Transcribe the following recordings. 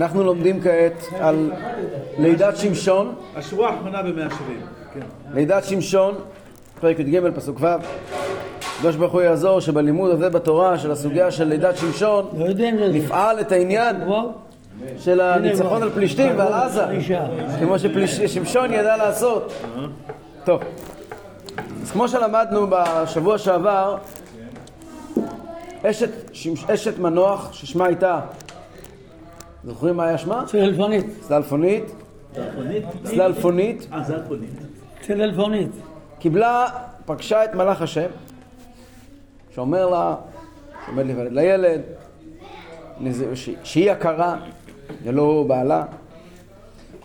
אנחנו לומדים כעת על לידת שמשון, השבוע האחרונה במאה שבעים. כן. לידת שמשון, פרק י"ג פסוק ו'. הקדוש ברוך הוא יעזור שבלימוד הזה בתורה של הסוגיה של לידת שמשון לא. נפעל את העניין. של הניצחון על פלישתים ועל עזה. כמו ששמשון ידע לעשות. טוב, אז כמו שלמדנו בשבוע שעבר, אשת, אשת מנוח ששמה הייתה, זוכרים מה היה שמה? צללפונית. סללפונית, צלפונית? סללפונית, אה. צללפונית. קיבלה, פגשה את מלאך השם, שאומר לה, שעומד להיוולד לילד, שהיא הכרה, ולא בעלה,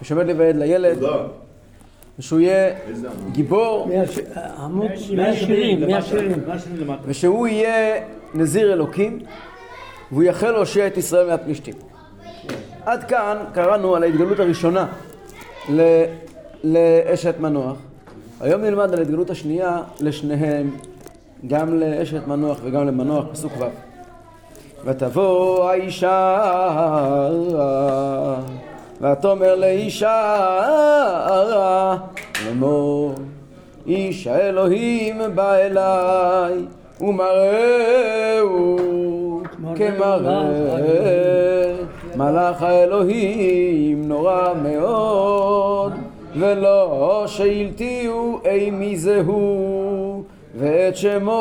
ושעומד להיוולד לילד, ושהוא יהיה גיבור, מהש- עמוד 170, 170. מה שני למטה. ושהוא יהיה נזיר אלוקים, והוא יחל להושיע את ישראל מהפלישתים. עד כאן קראנו על ההתגלות הראשונה ל- לאשת מנוח. היום נלמד על ההתגלות השנייה לשניהם, גם לאשת מנוח וגם למנוח, פסוק ו'. ותבוא האישה ותאמר לאישה לאמור איש האלוהים בא אליי ומראהו כמראה מלאך האלוהים נורא מאוד ולא שאלתיהו אי מי זהו ואת שמו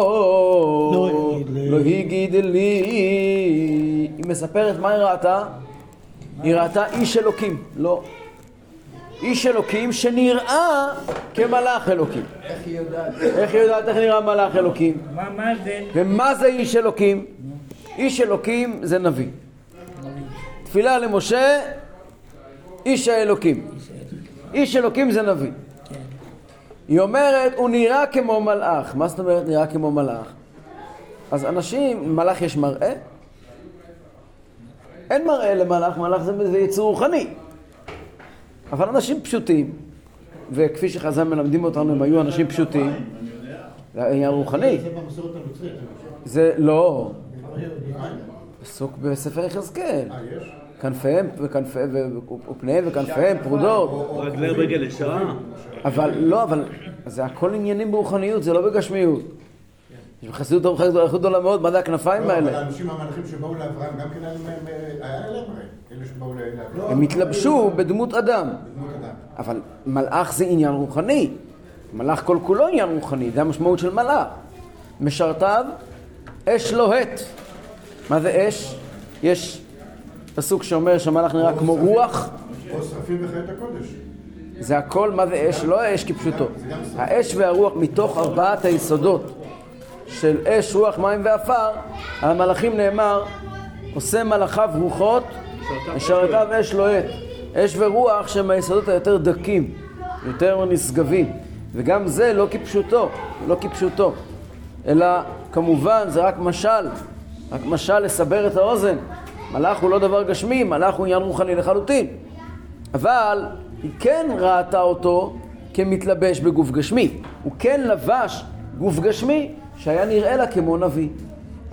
לא יגיד לי. לא הגיד לי היא מספרת מה היא ראתה? היא ראתה איש אלוקים, לא איש אלוקים שנראה כמלאך אלוקים. איך היא יודעת? איך היא יודעת איך נראה מלאך אלוקים? מה מה ההבדל? ומה זה איש אלוקים? איש אלוקים זה נביא. תפילה למשה, איש האלוקים. איש אלוקים זה נביא. היא אומרת, הוא נראה כמו מלאך. מה זאת אומרת נראה כמו מלאך? אז אנשים, מלאך יש מראה? אין מראה למלאך, מלאך זה, זה יצור רוחני. אבל אנשים פשוטים, וכפי שחז"ל מלמדים אותנו, הם היו אנשים פשוטים, זה עניין רוחני. זה לא. פסוק בספר יחזקאל. אה, יש? כנפיהם ופניהם וכנפיהם פרודות. רגלי רגל ישרה. אבל לא, אבל זה הכל עניינים ברוחניות, זה לא בגשמיות. יש בחסידות ארוחה גדולה איכות גדולה מאוד, מה זה הכנפיים לא, אבל האלה? האנשים המלאכים שבאו לאברהם גם כן היה להם, אה, היה להם הרי, אלה שבאו לאברהם. הם התלבשו בדמות אדם. בדמות אדם. אבל מלאך זה עניין רוחני. מלאך כל כולו עניין רוחני, זה המשמעות של מלאך. משרתיו, אש לוהט. מה זה אש? יש פסוק שאומר שהמלאך נראה כמו רוח, שרפים בחיית הקודש. זה הכל, מה זה אש? לא האש כפשוטו. האש והרוח מתוך ארבעת היסודות של אש, רוח, מים ועפר, על המלאכים נאמר, עושה מלאכיו רוחות, משרתיו אש לוהט. אש ורוח שהם היסודות היותר דקים, יותר נשגבים. וגם זה לא כפשוטו, לא כפשוטו. אלא כמובן זה רק משל, רק משל לסבר את האוזן. מלאך הוא לא דבר גשמי, מלאך הוא עניין רוחני לחלוטין. אבל היא כן ראתה אותו כמתלבש בגוף גשמי. הוא כן לבש גוף גשמי שהיה נראה לה כמו נביא.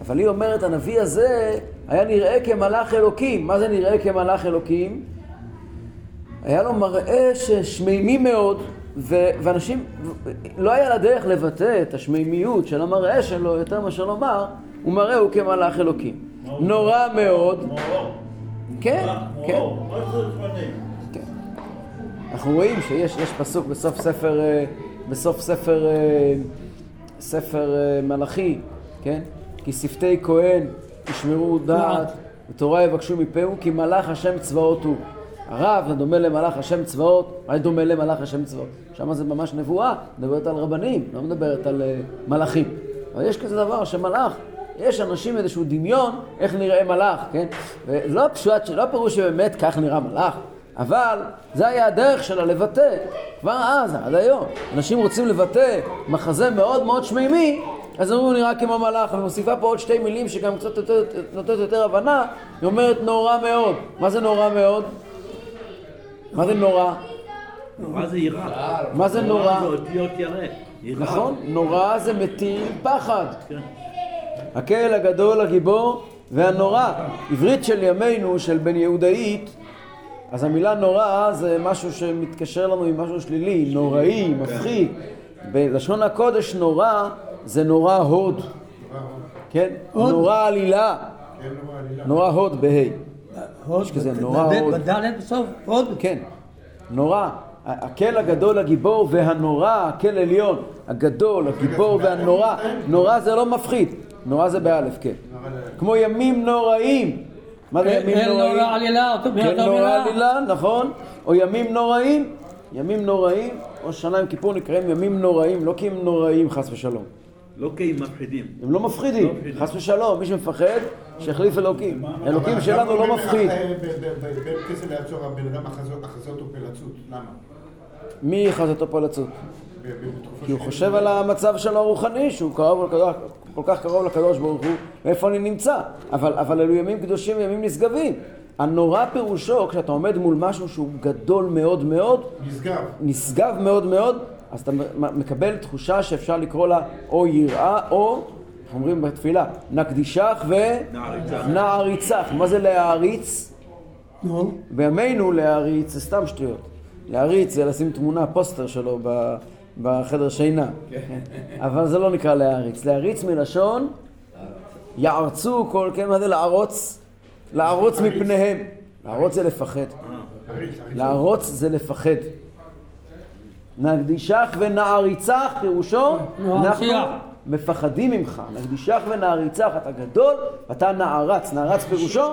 אבל היא אומרת, הנביא הזה היה נראה כמלאך אלוקים. מה זה נראה כמלאך אלוקים? היה לו מראה ששמימי מאוד, ו- ואנשים, לא היה לה דרך לבטא את השמימיות של המראה שלו יותר מאשר לומר, הוא מראה הוא כמלאך אלוקים. נורא מאוד. כן, כן. כן. אנחנו רואים שיש יש פסוק בסוף ספר, אה, בסוף ספר, אה, ספר אה, מלאכי, כן? כי שפתי כהן ישמרו דעת ותורה יבקשו מפהו כי מלאך השם צבאות הוא. הרב זה דומה למלאך השם צבאות, מה דומה למלאך השם צבאות? שם זה ממש נבואה, מדברת על רבנים, לא מדברת על אה, מלאכים. אבל יש כזה דבר שמלאך, יש אנשים איזשהו דמיון איך נראה מלאך, כן? ולא פשוט, לא פירוש שבאמת כך נראה מלאך, אבל זה היה הדרך שלה לבטא, כבר אז, עד היום. אנשים רוצים לבטא מחזה מאוד מאוד שמימי, אז הוא נראה כמו מלאך, ומוסיפה פה עוד שתי מילים שגם קצת נותנת יותר הבנה, היא אומרת נורא מאוד. מה זה נורא מאוד? מה זה נורא? מה זה יראה? מה זה נורא? זה אותיות ירא. נכון, נורא זה מטיל פחד. כן. הקהל הגדול, הגיבור והנורא. עברית של ימינו, של בן יהודאית, אז המילה נורא זה משהו שמתקשר לנו עם משהו שלילי, נוראי, מפחיד. בלשון הקודש נורא זה נורא הוד, כן? נורא כן, נורא עלילה. נורא הוד בה'. הוד, יש כזה נורא הוד. בדלת בסוף, עוד. כן, נורא. הקל הגדול הגיבור והנורא, הקל עליון, הגדול, הגיבור והנורא. נורא זה לא מפחיד, נורא זה באלף, כן. כמו ימים נוראים. מה זה ימים אין נוראים? נורא עלילה, אותו כן, נורא. עלילה, נכון. או ימים נוראים, ימים נוראים, או שנה עם כיפור נקראים ימים נוראים, לא כי הם נוראים חס ושלום. לא כי הם מפחידים. הם לא מפחידים, חס ושלום, מי שמפחד, שיחליף אלוקים. אלוקים שלנו לא מפחיד. בין כסף לעצור הבן אדם החזות החזות הוא פלצות, למה? מי חזתו בתקופה כי הוא חושב על המצב שלו הרוחני, שהוא קרוב לקדוש, כל כך קרוב לקדוש ברוך הוא, ואיפה אני נמצא. אבל, אבל אלו ימים קדושים וימים נשגבים. הנורא פירושו, כשאתה עומד מול משהו שהוא גדול מאוד מאוד, נשגב. נשגב מאוד מאוד, אז אתה מקבל תחושה שאפשר לקרוא לה או יראה או, איך אומרים בתפילה, נקדישך נעריצך. ונעריצך. מה זה להעריץ? נו, בימינו להעריץ זה סתם שטויות. להעריץ זה לשים תמונה, פוסטר שלו בחדר שינה. אבל זה לא נקרא להעריץ. להעריץ מלשון יערצו כל, כן, מה זה לערוץ? לערוץ מפניהם. לערוץ זה לפחד. עריץ. לערוץ זה לפחד. נקדישך ונעריצך, פירושו, אנחנו. מפחדים ממך. נקדישך ונעריצך, אתה גדול, אתה נערץ. נערץ פירושו,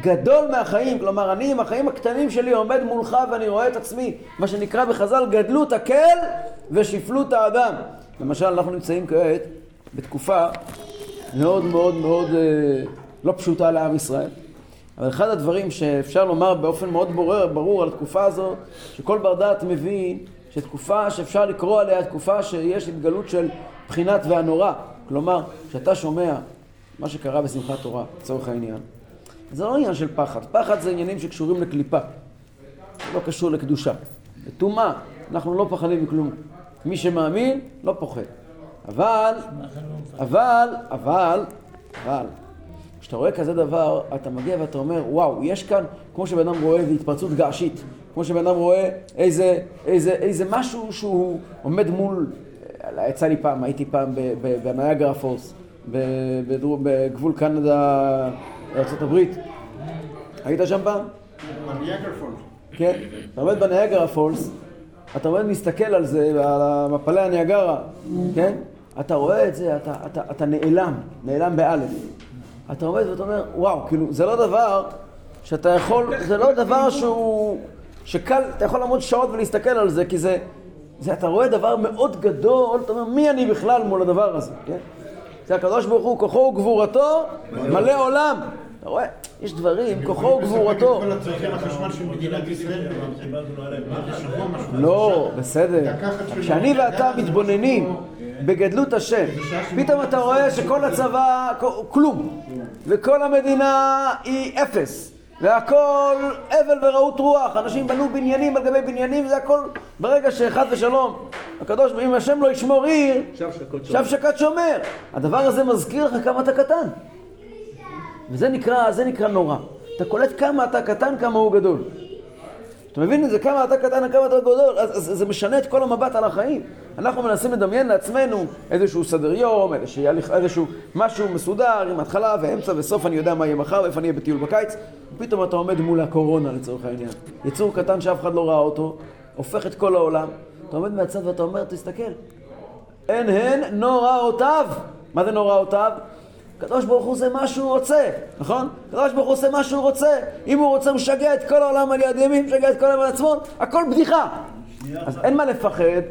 גדול מהחיים. כלומר, אני עם החיים הקטנים שלי עומד מולך ואני רואה את עצמי, מה שנקרא בחז"ל, גדלות הקל ושפלות האדם. למשל, אנחנו נמצאים כעת בתקופה מאוד מאוד מאוד אה, לא פשוטה לעם ישראל. אבל אחד הדברים שאפשר לומר באופן מאוד ברור, ברור על התקופה הזאת, שכל בר דעת מבין שתקופה שאפשר לקרוא עליה תקופה שיש התגלות של בחינת והנורא. כלומר, כשאתה שומע מה שקרה בשמחת תורה, לצורך העניין, זה לא עניין של פחד. פחד זה עניינים שקשורים לקליפה, לא קשור לקדושה. לטומאה, אנחנו לא פחדים מכלום. מי שמאמין, לא פוחד. אבל, אבל, אבל, אבל, כשאתה רואה כזה דבר, אתה מגיע ואתה אומר, וואו, יש כאן, כמו שבן אדם רואה איזו התפרצות געשית, כמו שבן אדם רואה איזה, איזה, איזה משהו שהוא עומד מול, יצא לי פעם, הייתי פעם בניאגרה פורס, בגבול קנדה, ארה"ב. היית שם פעם? כן? אתה עומד בניאגרה פולס, אתה עומד מסתכל על זה, על מפלי הניאגרה, כן? אתה רואה את זה, אתה, אתה, אתה נעלם, נעלם באלף. אתה עומד ואתה אומר, וואו, כאילו, זה לא דבר שאתה יכול, זה לא דבר שהוא, שקל, אתה יכול לעמוד שעות ולהסתכל על זה, כי זה, זה, אתה רואה דבר מאוד גדול, אתה אומר, מי אני בכלל מול הדבר הזה, כן? זה הקדוש ברוך הוא, כוחו וגבורתו, מלא עולם. אתה רואה, יש דברים, כוחו וגבורתו. לא, בסדר. כשאני ואתה מתבוננים בגדלות השם, פתאום אתה רואה שכל הצבא, כלום, וכל המדינה היא אפס, והכל הבל ורעות רוח, אנשים בנו בניינים על גבי בניינים, זה הכל, ברגע שחס ושלום, הקדוש, אם השם לא ישמור עיר, שב שקד שומר. הדבר הזה מזכיר לך כמה אתה קטן. וזה נקרא, זה נקרא נורא. אתה קולט כמה אתה קטן, כמה הוא גדול. אתה מבין את זה? כמה אתה קטן, כמה אתה גדול, אז, אז זה משנה את כל המבט על החיים. אנחנו מנסים לדמיין לעצמנו איזשהו סדר יום, איזשהו, איזשהו משהו מסודר, עם התחלה ואמצע וסוף, אני יודע מה יהיה מחר ואיפה אני אהיה בטיול בקיץ. פתאום אתה עומד מול הקורונה לצורך העניין. יצור קטן שאף אחד לא ראה אותו, הופך את כל העולם. אתה עומד מהצד ואתה אומר, תסתכל, אין הן נוראותיו. מה זה נוראותיו? הקדוש ברוך הוא עושה מה שהוא רוצה, נכון? הקדוש ברוך הוא עושה מה שהוא רוצה. אם הוא רוצה, הוא משגע את כל העולם על יד ימין, משגע את כל העולם על עצמו, הכל בדיחה. אז אין מה לפחד,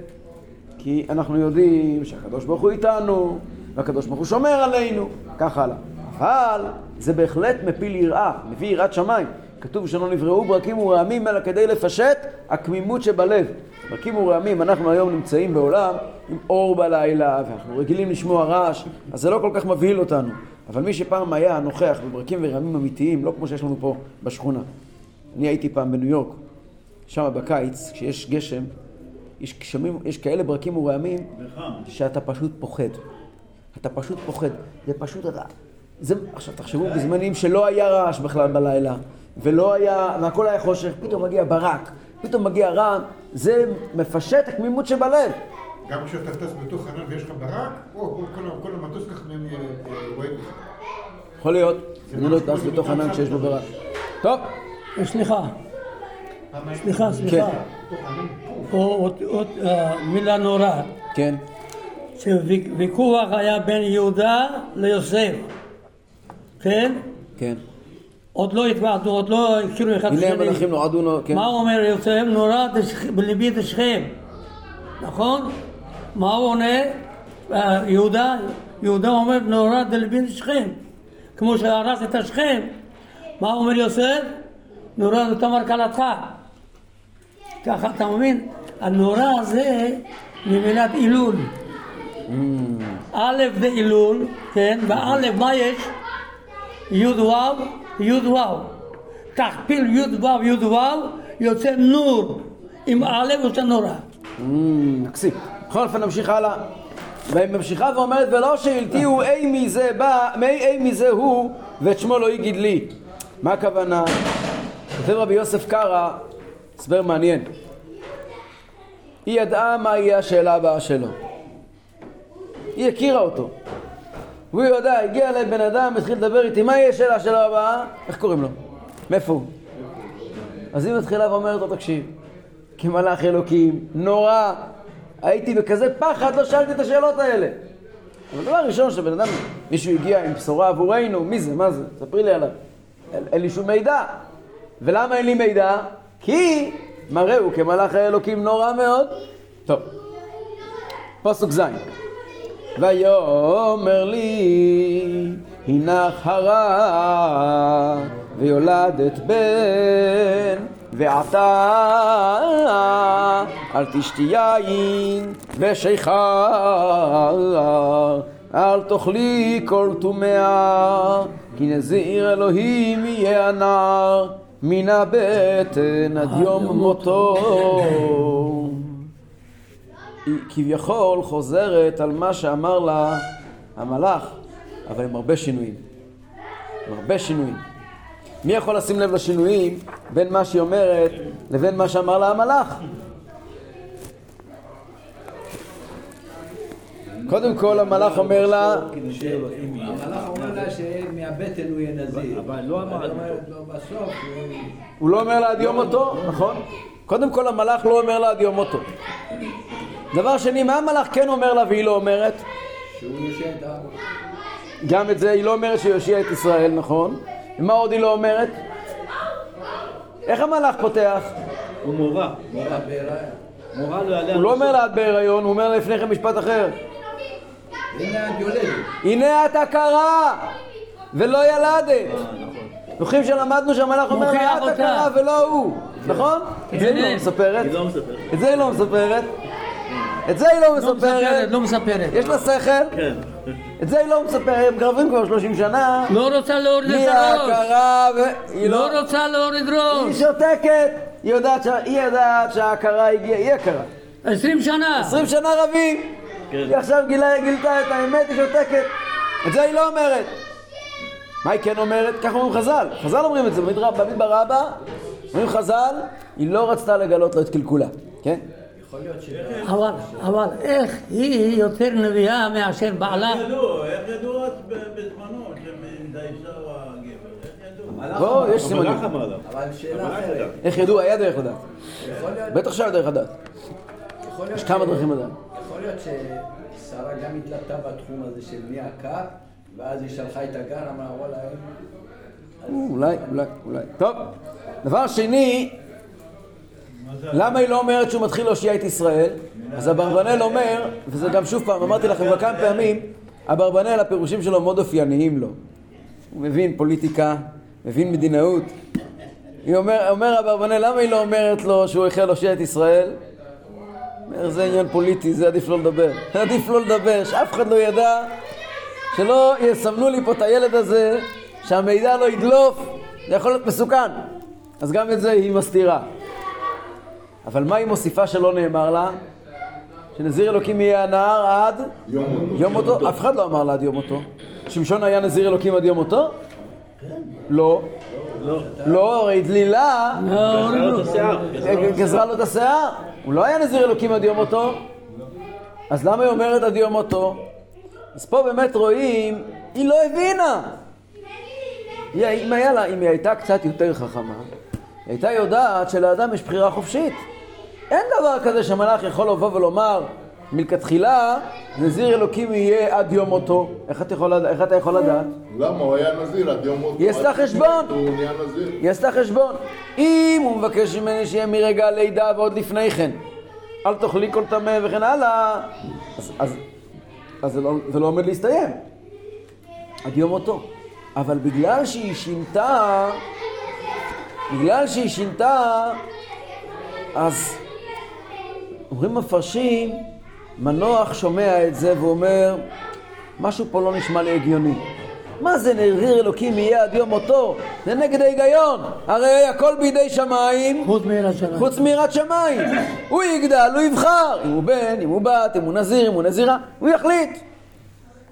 כי אנחנו יודעים שהקדוש ברוך הוא איתנו, והקדוש ברוך הוא שומר עלינו, כך הלאה. אבל זה בהחלט מפיל יראה, מביא יראת שמיים. כתוב שלא נבראו ברקים ורעמים אלא כדי לפשט הקמימות שבלב. ברקים ורעמים, אנחנו היום נמצאים בעולם עם אור בלילה, ואנחנו רגילים לשמוע רעש, אז זה לא כל כך מבהיל אותנו. אבל מי שפעם היה נוכח בברקים ורעמים אמיתיים, לא כמו שיש לנו פה בשכונה. אני הייתי פעם בניו יורק, שם בקיץ, כשיש גשם, יש, גשמים, יש כאלה ברקים ורעמים, שאתה פשוט פוחד. אתה פשוט פוחד. זה פשוט אתה... זה, עכשיו תחשבו בזמנים שלא היה רעש בכלל בלילה, ולא היה, והכל היה חושך, פתאום מגיע ברק, פתאום מגיע רעם, זה מפשט התמימות שבלב. גם כשאתה טס בתוך ענן ויש לך ברק, או, כל כל המטוס ככה מ- רואה את זה. יכול להיות, אני לא טס בתוך ענן כשיש בו ברק. טוב, סליחה, פעמיים. סליחה, סליחה. פוף. או עוד- אה, מילה נורא, כן, שוויכוח היה בין יהודה ליוסף, כן? כן. עוד לא התוועדו, עוד לא הכירו אחד את השני. כן. מה אומר יוסף? נורא דשכ- בליבי דשכם, נכון? מה הוא עונה? אה, יהודה, יהודה אומר נורא דליבי דשכם, כמו שהרס את השכם. מה אומר יוסף? נורא זאת אמר כלתך. ככה אתה מבין? הנורא הזה ממילת אילול. א' זה אילול, כן? באלף מה יש? י' ו', י' ו'. תכפיל י' ו' י' ו', יוצא נור. עם א' יוצא נורא. אמ, מקסים. בכל אופן נמשיך הלאה. והיא ממשיכה ואומרת, ולא שהלתיהו אי מזה בא, מי אי מזה הוא, ואת שמו לא יגיד לי. מה הכוונה? כותב רבי יוסף קרא, הסבר מעניין. היא ידעה מה יהיה השאלה הבאה שלו. היא הכירה אותו. והוא יודע, הגיע אליי בן אדם, התחיל לדבר איתי, מה יהיה השאלה שלו הבאה? איך קוראים לו? מאיפה הוא? אז היא מתחילה ואומרת לו, תקשיב, כמלאך אלוקים, נורא, הייתי בכזה פחד, לא שאלתי את השאלות האלה. אבל דבר ראשון, שבן אדם, מישהו הגיע עם בשורה עבורנו, מי זה, מה זה? ספרי לי עליו. אין, לי שום מידע. ולמה אין לי מידע? כי מראהו כמלאך האלוקים נורא מאוד. טוב, פסוק ז' ויאמר לי הנך הרה ויולדת בן ועתה אל תשתי יין ושיכר אל תאכלי כל טומאה כי נזיר אלוהים יהיה הנער מן הבטן עד יום מותו היא כביכול חוזרת על מה שאמר לה המלאך, אבל עם הרבה שינויים. עם הרבה שינויים. מי יכול לשים לב לשינויים בין מה שהיא אומרת לבין מה שאמר לה המלאך? קודם כל המלאך אומר לה, המלאך אומר לה שמהבטן הוא יהיה נזיר. אבל לא אמר. בסוף, הוא- הוא לא אומר לה עד יום מותו, נכון? קודם כל המלאך לא אומר לה עד יום מותו. דבר שני, מה המלאך כן אומר לה והיא לא אומרת? שהוא יושב את ה... גם את זה היא לא אומרת שיושיע את ישראל, נכון? ומה עוד היא לא אומרת? איך המלאך פותח? הוא מורה. מורה לא יעלה. הוא לא אומר לה את בהיריון, הוא אומר לה לפני כן משפט אחר. הנה את יולדת. הנה את עקרה ולא ילדת. זוכרים שלמדנו שהמלאך אומר מוכיח לה את אותה. עקרה ולא הוא, נכון? את זה היא לא מספרת. היא לא מספרת. את זה היא לא מספרת. את זה היא לא לא מספרת. לא מספרת. יש לה שכל. כן. את זה היא לא מספרת. הם קרבים כבר 30 שנה. לא רוצה להוריד את הראש. ההכרה והיא לא... לא רוצה להוריד ראש. שותקת, היא שה... היא יודעת שההכרה הגיעה, היא הכרה. עשרים שנה. עשרים שנה רבים, כן. היא עכשיו גילה, גילתה את האמת, היא שותקת. את זה היא לא אומרת. מה היא כן אומרת? ככה אומרים חז"ל. חז"ל אומרים את זה, במדבר במדבר רבה, אומרים חז"ל, היא לא רצתה לגלות לו את קלקולה, כן? יכול להיות ש... אבל, אבל איך היא יותר נביאה מאשר בעלה? ידעו, איך ידעו ב- בזמנו זה האישה או הגבר? איך ידעו? בוא, יש סימנים. אבל שאלה אחרת. איך ידעו? היה דרך לדעת. בטח שהיה דרך לדעת. יש כמה דרכים לדעת. יכול להיות ששרה גם התלבטה בתחום הזה של מי הקר, ואז היא שלחה את הגר, אמרה וואלה. אולי, אולי, אולי. טוב, דבר שני, למה היא לא אומרת שהוא מתחיל להושיע את ישראל? אז אברבנאל אומר, וזה גם שוב פעם, אמרתי לכם כבר כמה פעמים, אברבנאל, הפירושים שלו מאוד אופייניים לו. הוא מבין פוליטיקה, מבין מדינאות. היא אומר, אומר אברבנאל, למה היא לא אומרת לו שהוא החל להושיע את ישראל? אומר, זה עניין פוליטי, זה עדיף לא לדבר. עדיף לא לדבר, שאף אחד לא ידע, שלא יסמנו לי פה את הילד הזה, שהמידע לא ידלוף, זה יכול להיות מסוכן. אז גם את זה היא מסתירה. אבל מה היא מוסיפה שלא נאמר לה? שנזיר אלוקים יהיה הנער עד יום מותו. אף אחד לא אמר לה עד יום מותו. שמשון היה נזיר אלוקים עד יום מותו? לא. לא, הרי דלילה לא, השיער. גזרה לו את השיער. הוא לא היה נזיר אלוקים עד יום מותו. אז למה היא אומרת עד יום מותו? אז פה באמת רואים, היא לא הבינה. היא, אם, היה לה, אם היא הייתה קצת יותר חכמה, היא הייתה יודעת שלאדם יש בחירה חופשית. אין דבר כזה שמלאך יכול לבוא ולומר מלכתחילה נזיר אלוקים יהיה עד יום מותו. איך, איך אתה יכול לדעת? למה? הוא היה נזיר עד יום מותו. היא עשתה חשבון. היא עשתה חשבון. אם הוא מבקש ממני שיהיה מרגע הלידה ועוד לפני כן, אל תאכלי כל טמא וכן הלאה, אז, אז, אז זה, לא, זה לא עומד להסתיים. עד יום מותו. אבל בגלל שהיא שינתה, בגלל שהיא שינתה, אז אומרים מפרשים, מנוח שומע את זה ואומר, משהו פה לא נשמע לי הגיוני. מה זה נזיר אלוקים יהיה עד יום מותו? זה נגד ההיגיון. הרי הכל בידי שמיים, חוץ מיראת שמיים. חוץ מיראת שמיים. הוא יגדל, הוא יבחר. אם הוא בן, אם הוא בת, אם הוא נזיר, אם הוא נזירה, הוא יחליט.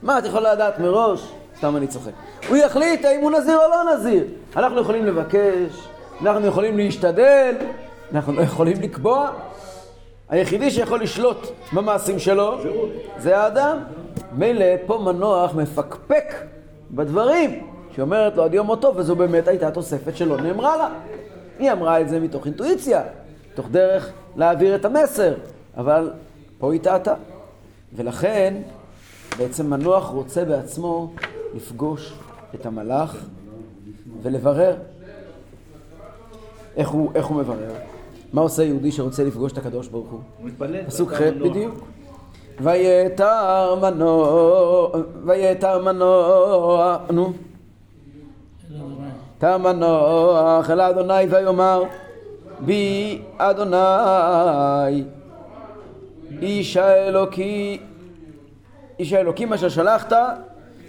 מה, את יכולה לדעת מראש? סתם אני צוחק. הוא יחליט האם הוא נזיר או לא נזיר. אנחנו יכולים לבקש, אנחנו יכולים להשתדל, אנחנו לא יכולים לקבוע. היחידי שיכול לשלוט במעשים שלו זה האדם. מילא פה מנוח מפקפק בדברים שאומרת לו עד יום מותו, וזו באמת הייתה תוספת שלא נאמרה לה. היא אמרה את זה מתוך אינטואיציה, מתוך דרך להעביר את המסר, אבל פה היא טעתה. ולכן בעצם מנוח רוצה בעצמו לפגוש את המלאך ולברר. איך הוא, איך הוא מברר? מה עושה יהודי שרוצה לפגוש את הקדוש ברוך הוא? הוא מתפלל. פסוק ח' מנוע. בדיוק. ויתר מנוע, ויתר מנוע, נו. תר מנוח אל אדוני ויאמר בי אדוני איש האלוקי איש האלוקים אשר שלחת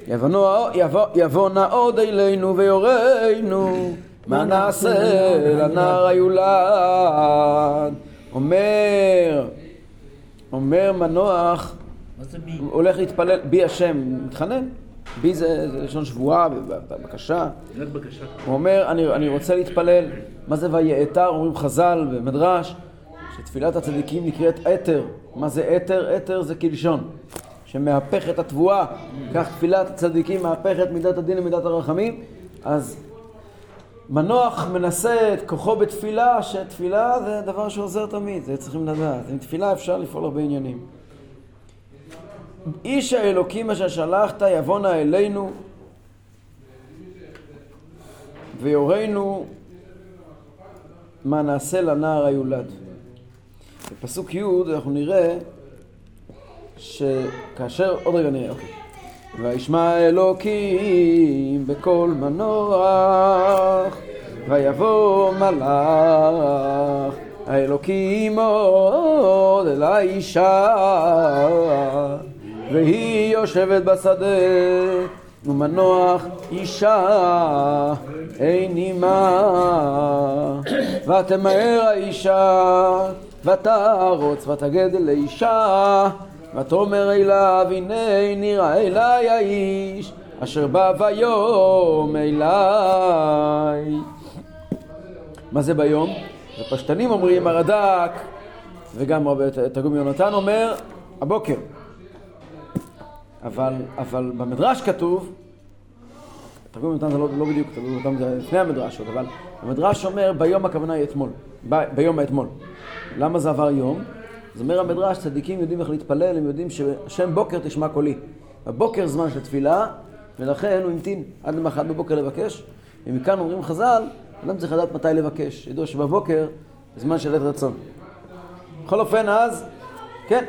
יבוא, יבוא, יבוא נא עוד אלינו ויורנו מה נעשה לנער היולד אומר אומר מנוח? הוא הולך להתפלל בי השם מתחנן בי זה, לשון שבועה בבקשה בקשה. הוא אומר, אני, אני רוצה להתפלל. מה זה ויעתר? אומרים חז"ל במדרש, שתפילת הצדיקים נקראת אתר. מה זה אתר? אתר זה כלשון, שמהפך את התבואה. כך תפילת הצדיקים מהפכת מידת הדין למידת הרחמים. אז מנוח מנסה את כוחו בתפילה, שתפילה זה דבר שעוזר תמיד, זה צריכים לדעת. עם תפילה אפשר לפעול הרבה עניינים. איש האלוקים אשר שלחת יבונה אלינו ויורנו מה נעשה לנער היולד. בפסוק י' אנחנו נראה שכאשר, עוד רגע נראה, אוקיי. וישמע אלוקים בקול מנוח ויבוא מלאך האלוקים עוד אל האישה. והיא יושבת בשדה ומנוח אישה אין עמה ותמהר האישה ותרוץ ותגד אל האישה ותאמר אליו הנה נראה אלי האיש אשר בא ביום אלי מה זה ביום? הפשטנים אומרים הרד"ק וגם רבי תרגום יונתן אומר הבוקר אבל, אבל במדרש כתוב, תרגום יונתן זה לא, לא בדיוק, תרגום יונתן זה לפני המדרש עוד, אבל המדרש אומר ביום הכוונה היא אתמול, ב, ביום האתמול. למה זה עבר יום? אז אומר המדרש, צדיקים יודעים איך להתפלל, הם יודעים שהשם בוקר תשמע קולי. הבוקר זמן של תפילה, ולכן הוא המתין עד למחרת בבוקר לבקש, ומכאן אומרים חז"ל, אדם צריך לדעת מתי לבקש, ידעו שבבוקר זה זמן של עת רצון. בכל אופן אז, כן,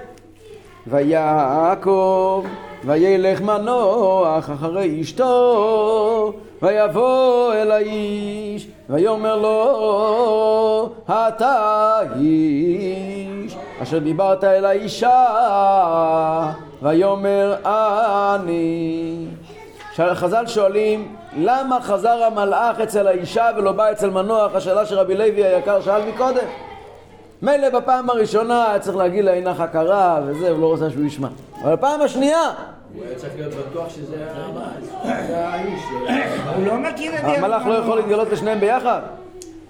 ויעקב וילך מנוח אחרי אשתו ויבוא אל האיש ויאמר לו אתה איש אשר דיברת אל האישה ויאמר אני חז"ל שואלים למה חזר המלאך אצל האישה ולא בא אצל מנוח השאלה שרבי לוי היקר שאל מקודם מילא בפעם הראשונה היה צריך להגיד לה אינך הכרה וזה, הוא לא רוצה שהוא ישמע. אבל בפעם השנייה, הוא היה צריך להיות בטוח שזה זה האיש. הוא לא מכיר את המלאך לא יכול להתגלות לשניהם ביחד?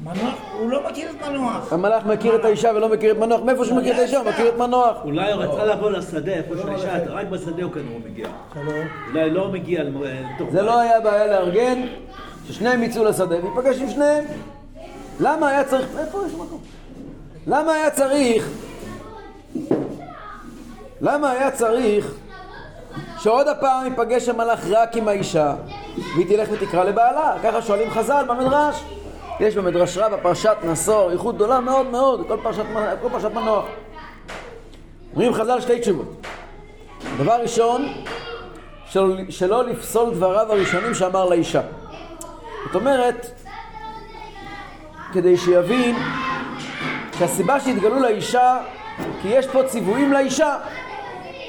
מנוח, הוא לא מכיר את מנוח. המלאך מכיר את האישה ולא מכיר את מנוח, מאיפה שהוא מכיר את האישה? הוא מכיר את מנוח. אולי הוא רצה לבוא לשדה, איפה שהאישה, רק בשדה הוא כנראה מגיע. אולי לא מגיע לתוך... זה לא היה בעיה לארגן ששניהם יצאו לשדה וייפגש עם שניהם. למה היה צריך... איפה יש מקום? למה היה צריך... למה היה צריך שעוד הפעם ייפגש המלאך רק עם האישה והיא תלך ותקרא לבעלה? ככה שואלים חז"ל במדרש. יש במדרש רבה פרשת נסור, איכות גדולה מאוד מאוד, כל פרשת, כל פרשת מנוח. אומרים חז"ל שתי תשובות. דבר ראשון, של, שלא לפסול דבריו הראשונים שאמר לאישה. זאת אומרת, כדי שיבין שהסיבה שהתגלו לאישה, כי יש פה ציוויים לאישה.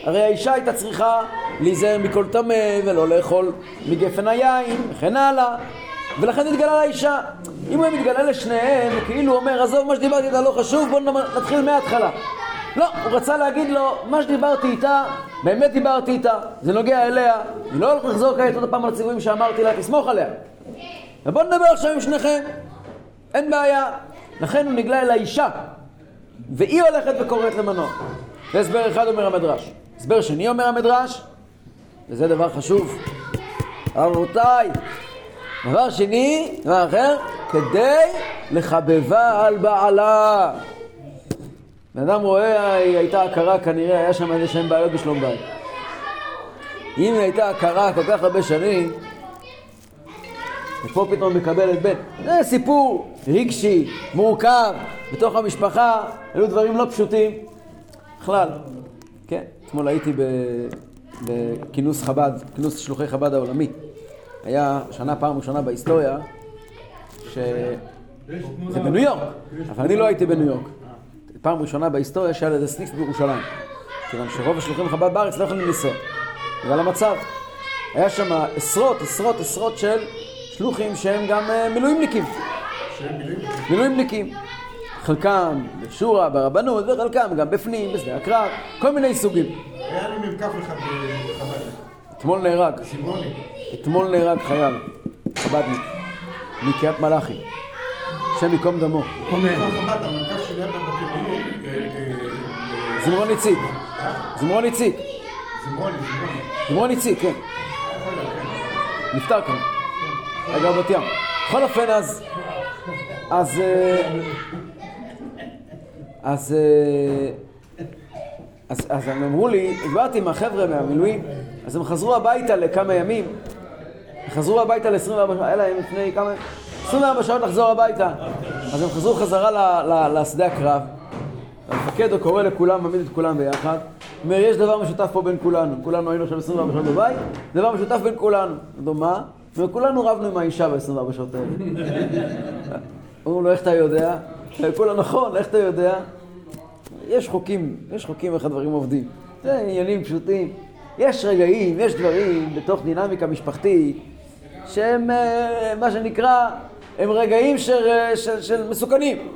הרי האישה הייתה צריכה להיזהר מכל טמא ולא לאכול מגפן היין וכן הלאה ולכן התגלה לאישה. אם הוא היה מתגלה לשניהם, כאילו אומר, עזוב מה שדיברתי איתה לא חשוב, בוא נתחיל מההתחלה. לא, הוא רצה להגיד לו, מה שדיברתי איתה, באמת דיברתי איתה, זה נוגע אליה, היא לא הולכת לחזור כעת עוד פעם על הציוויים שאמרתי לה, תסמוך עליה. ובוא נדבר עכשיו עם שניכם, אין בעיה. לכן הוא נגלה אל האישה, והיא הולכת וקוראת למנוח. זה הסבר אחד אומר המדרש. הסבר שני אומר המדרש, וזה דבר חשוב. רבותיי, דבר שני, דבר אחר, כדי לחבבה על בעלה. בן אדם רואה, היא הייתה הכרה כנראה, היה שם איזה שהם בעיות בשלום בית. אם היא הייתה הכרה כל כך הרבה שנים, ופה פתאום מקבלת בן. זה סיפור רגשי, מורכב, בתוך המשפחה, היו דברים לא פשוטים. בכלל, כן, אתמול הייתי בכינוס חב"ד, כינוס שלוחי חב"ד העולמי. היה שנה פעם ראשונה בהיסטוריה, ש... זה בניו יורק, אבל אני לא הייתי בניו יורק. פעם ראשונה בהיסטוריה שהיה לזה סניף בירושלים. כיוון שרוב השלוחים חב"ד בארץ לא יכולים לנסוע, בגלל המצב. היה שם עשרות, עשרות, עשרות של שלוחים שהם גם uh, מילואימניקים. מילואימניקים. חלקם בשורה, ברבנות, וחלקם גם בפנים, בשדה הקרב, כל מיני סוגים. היה לי מ"כ אחד בחב"ד. אתמול נהרג, סימוני. אתמול נהרג חייל, חב"דניק, מקריית מלאכי, השם ייקום דמו, זמרון איציק, זמרון איציק. זמרון איציק, כן, נפטר כאן, היה בת ים. בכל אופן אז, אז, אה, אז, אה, אז, אז הם אמרו לי, דיברתי עם החבר'ה מהמילואים, אז הם חזרו הביתה לכמה ימים, חזרו הביתה ל-24 שעות, היה להם לפני כמה, 24 שעות לחזור הביתה, אז הם חזרו חזרה לשדה הקרב, המפקד קורא לכולם, מעמיד את כולם ביחד, אומר, יש דבר משותף פה בין כולנו, כולנו היינו עכשיו 24 שעות בבית, דבר משותף בין כולנו. אמרו, מה? כולנו רבנו עם האישה ב-24 שעות האלה. אמרו לו, איך אתה יודע? כולם, נכון, איך אתה יודע? יש חוקים, יש חוקים איך הדברים עובדים. זה עניינים פשוטים. יש רגעים, יש דברים בתוך דינמיקה משפחתית שהם, אה, מה שנקרא, הם רגעים של, אה, של, של מסוכנים.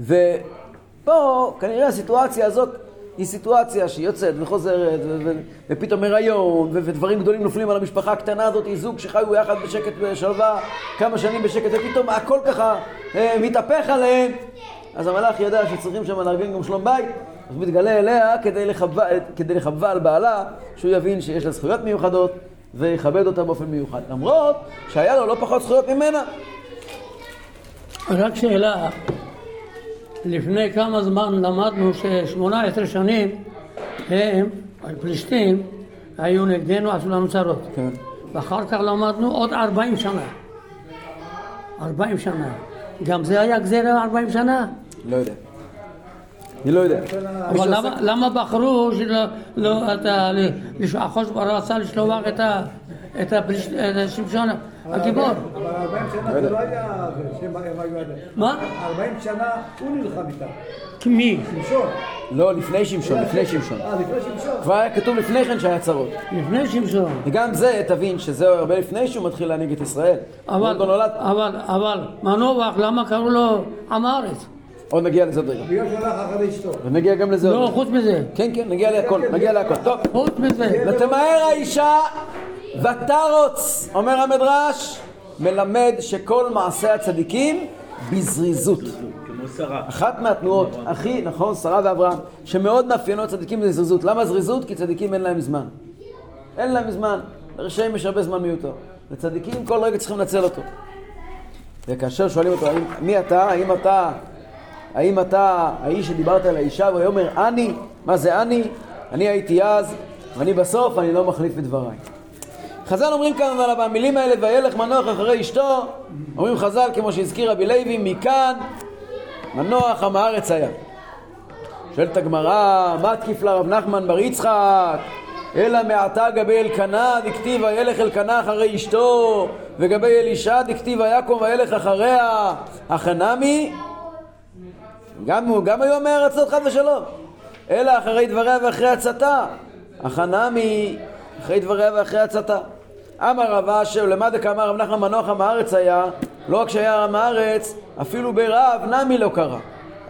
ופה כנראה הסיטואציה הזאת היא סיטואציה שהיא יוצאת וחוזרת ו- ו- ופתאום הריון ו- ודברים גדולים נופלים על המשפחה הקטנה הזאת, היא זוג שחיו יחד בשקט ובשלווה כמה שנים בשקט ופתאום הכל ככה אה, מתהפך עליהם אז המלאך ידע שצריכים שם לארגן גם שלום בית אז הוא מתגלה אליה כדי לחבבה על בעלה שהוא יבין שיש לה זכויות מיוחדות ויכבד אותה באופן מיוחד למרות שהיה לו לא פחות זכויות ממנה רק שאלה, לפני כמה זמן למדנו ש-18 שנים הם, הפלישתים, היו נגדנו, עשו לנו צרות. כן. ואחר כך למדנו עוד 40 שנה. 40 שנה. גם זה היה גזירה 40 שנה? לא יודע אני לא יודע אבל למה, למה בחרו לא, החוש רצה לשלוח את ה... את הפליש- את שמשון הגיבור? אבל 40 שנה זה לא היה. מה? 40 שנה הוא נלחם איתם. מי? שמשון. לא, לפני שמשון, לפני שמשון. אה, לפני שמשון. כבר היה כתוב לפני כן שהיה צרות. לפני שמשון. וגם זה, תבין שזה הרבה לפני שהוא מתחיל להנהיג את ישראל. אבל, לא. אבל, אבל, מנוח, למה קראו לו עם הארץ? עוד נגיע לזה עוד רגע. בגלל שהוא הלך אחרי אשתו. ונגיע גם לזה לא, עוד רגע. חוץ מזה. כן, כן, נגיע להכל, נגיע להכל. טוב. חוץ מזה. ותמהר האישה ותרוץ, אומר המדרש, מלמד שכל מעשי הצדיקים בזריזות. כמו שרה. אחת מהתנועות הכי, נכון, שרה ואברהם, שמאוד מאפיינות צדיקים זה זריזות. למה זריזות? כי צדיקים אין להם זמן. אין להם זמן. לרשעים יש הרבה זמן מיותר. לצדיקים כל רגע צריכים לנצל אותו. וכאשר שואלים אותו, מי אתה? האם אתה, האם אתה האיש שדיברת על האישה? והוא אומר, אני. מה זה אני? אני הייתי אז, ואני בסוף, אני לא מחליף את דבריי. חז"ל אומרים כאן על המילים האלה, וילך מנוח אחרי אשתו, אומרים חז"ל, כמו שהזכיר רבי לוי, מכאן מנוח עם הארץ היה. שואלת הגמרא, מה תקיף לרב נחמן בר יצחק? אלא מעתה גבי אלקנה דכתיב וילך אלקנה אחרי אשתו וגבי אלישע דכתיב ויקום וילך אחריה החנמי גם הוא גם היום מארצות חד ושלום אלא אחרי דבריה ואחרי עצתה החנמי אחרי דבריה ואחרי עצתה אמר רב אשר למד כאמר רב נחמן מנוח עם הארץ היה לא רק שהיה עם הארץ אפילו ברעב נמי לא קרה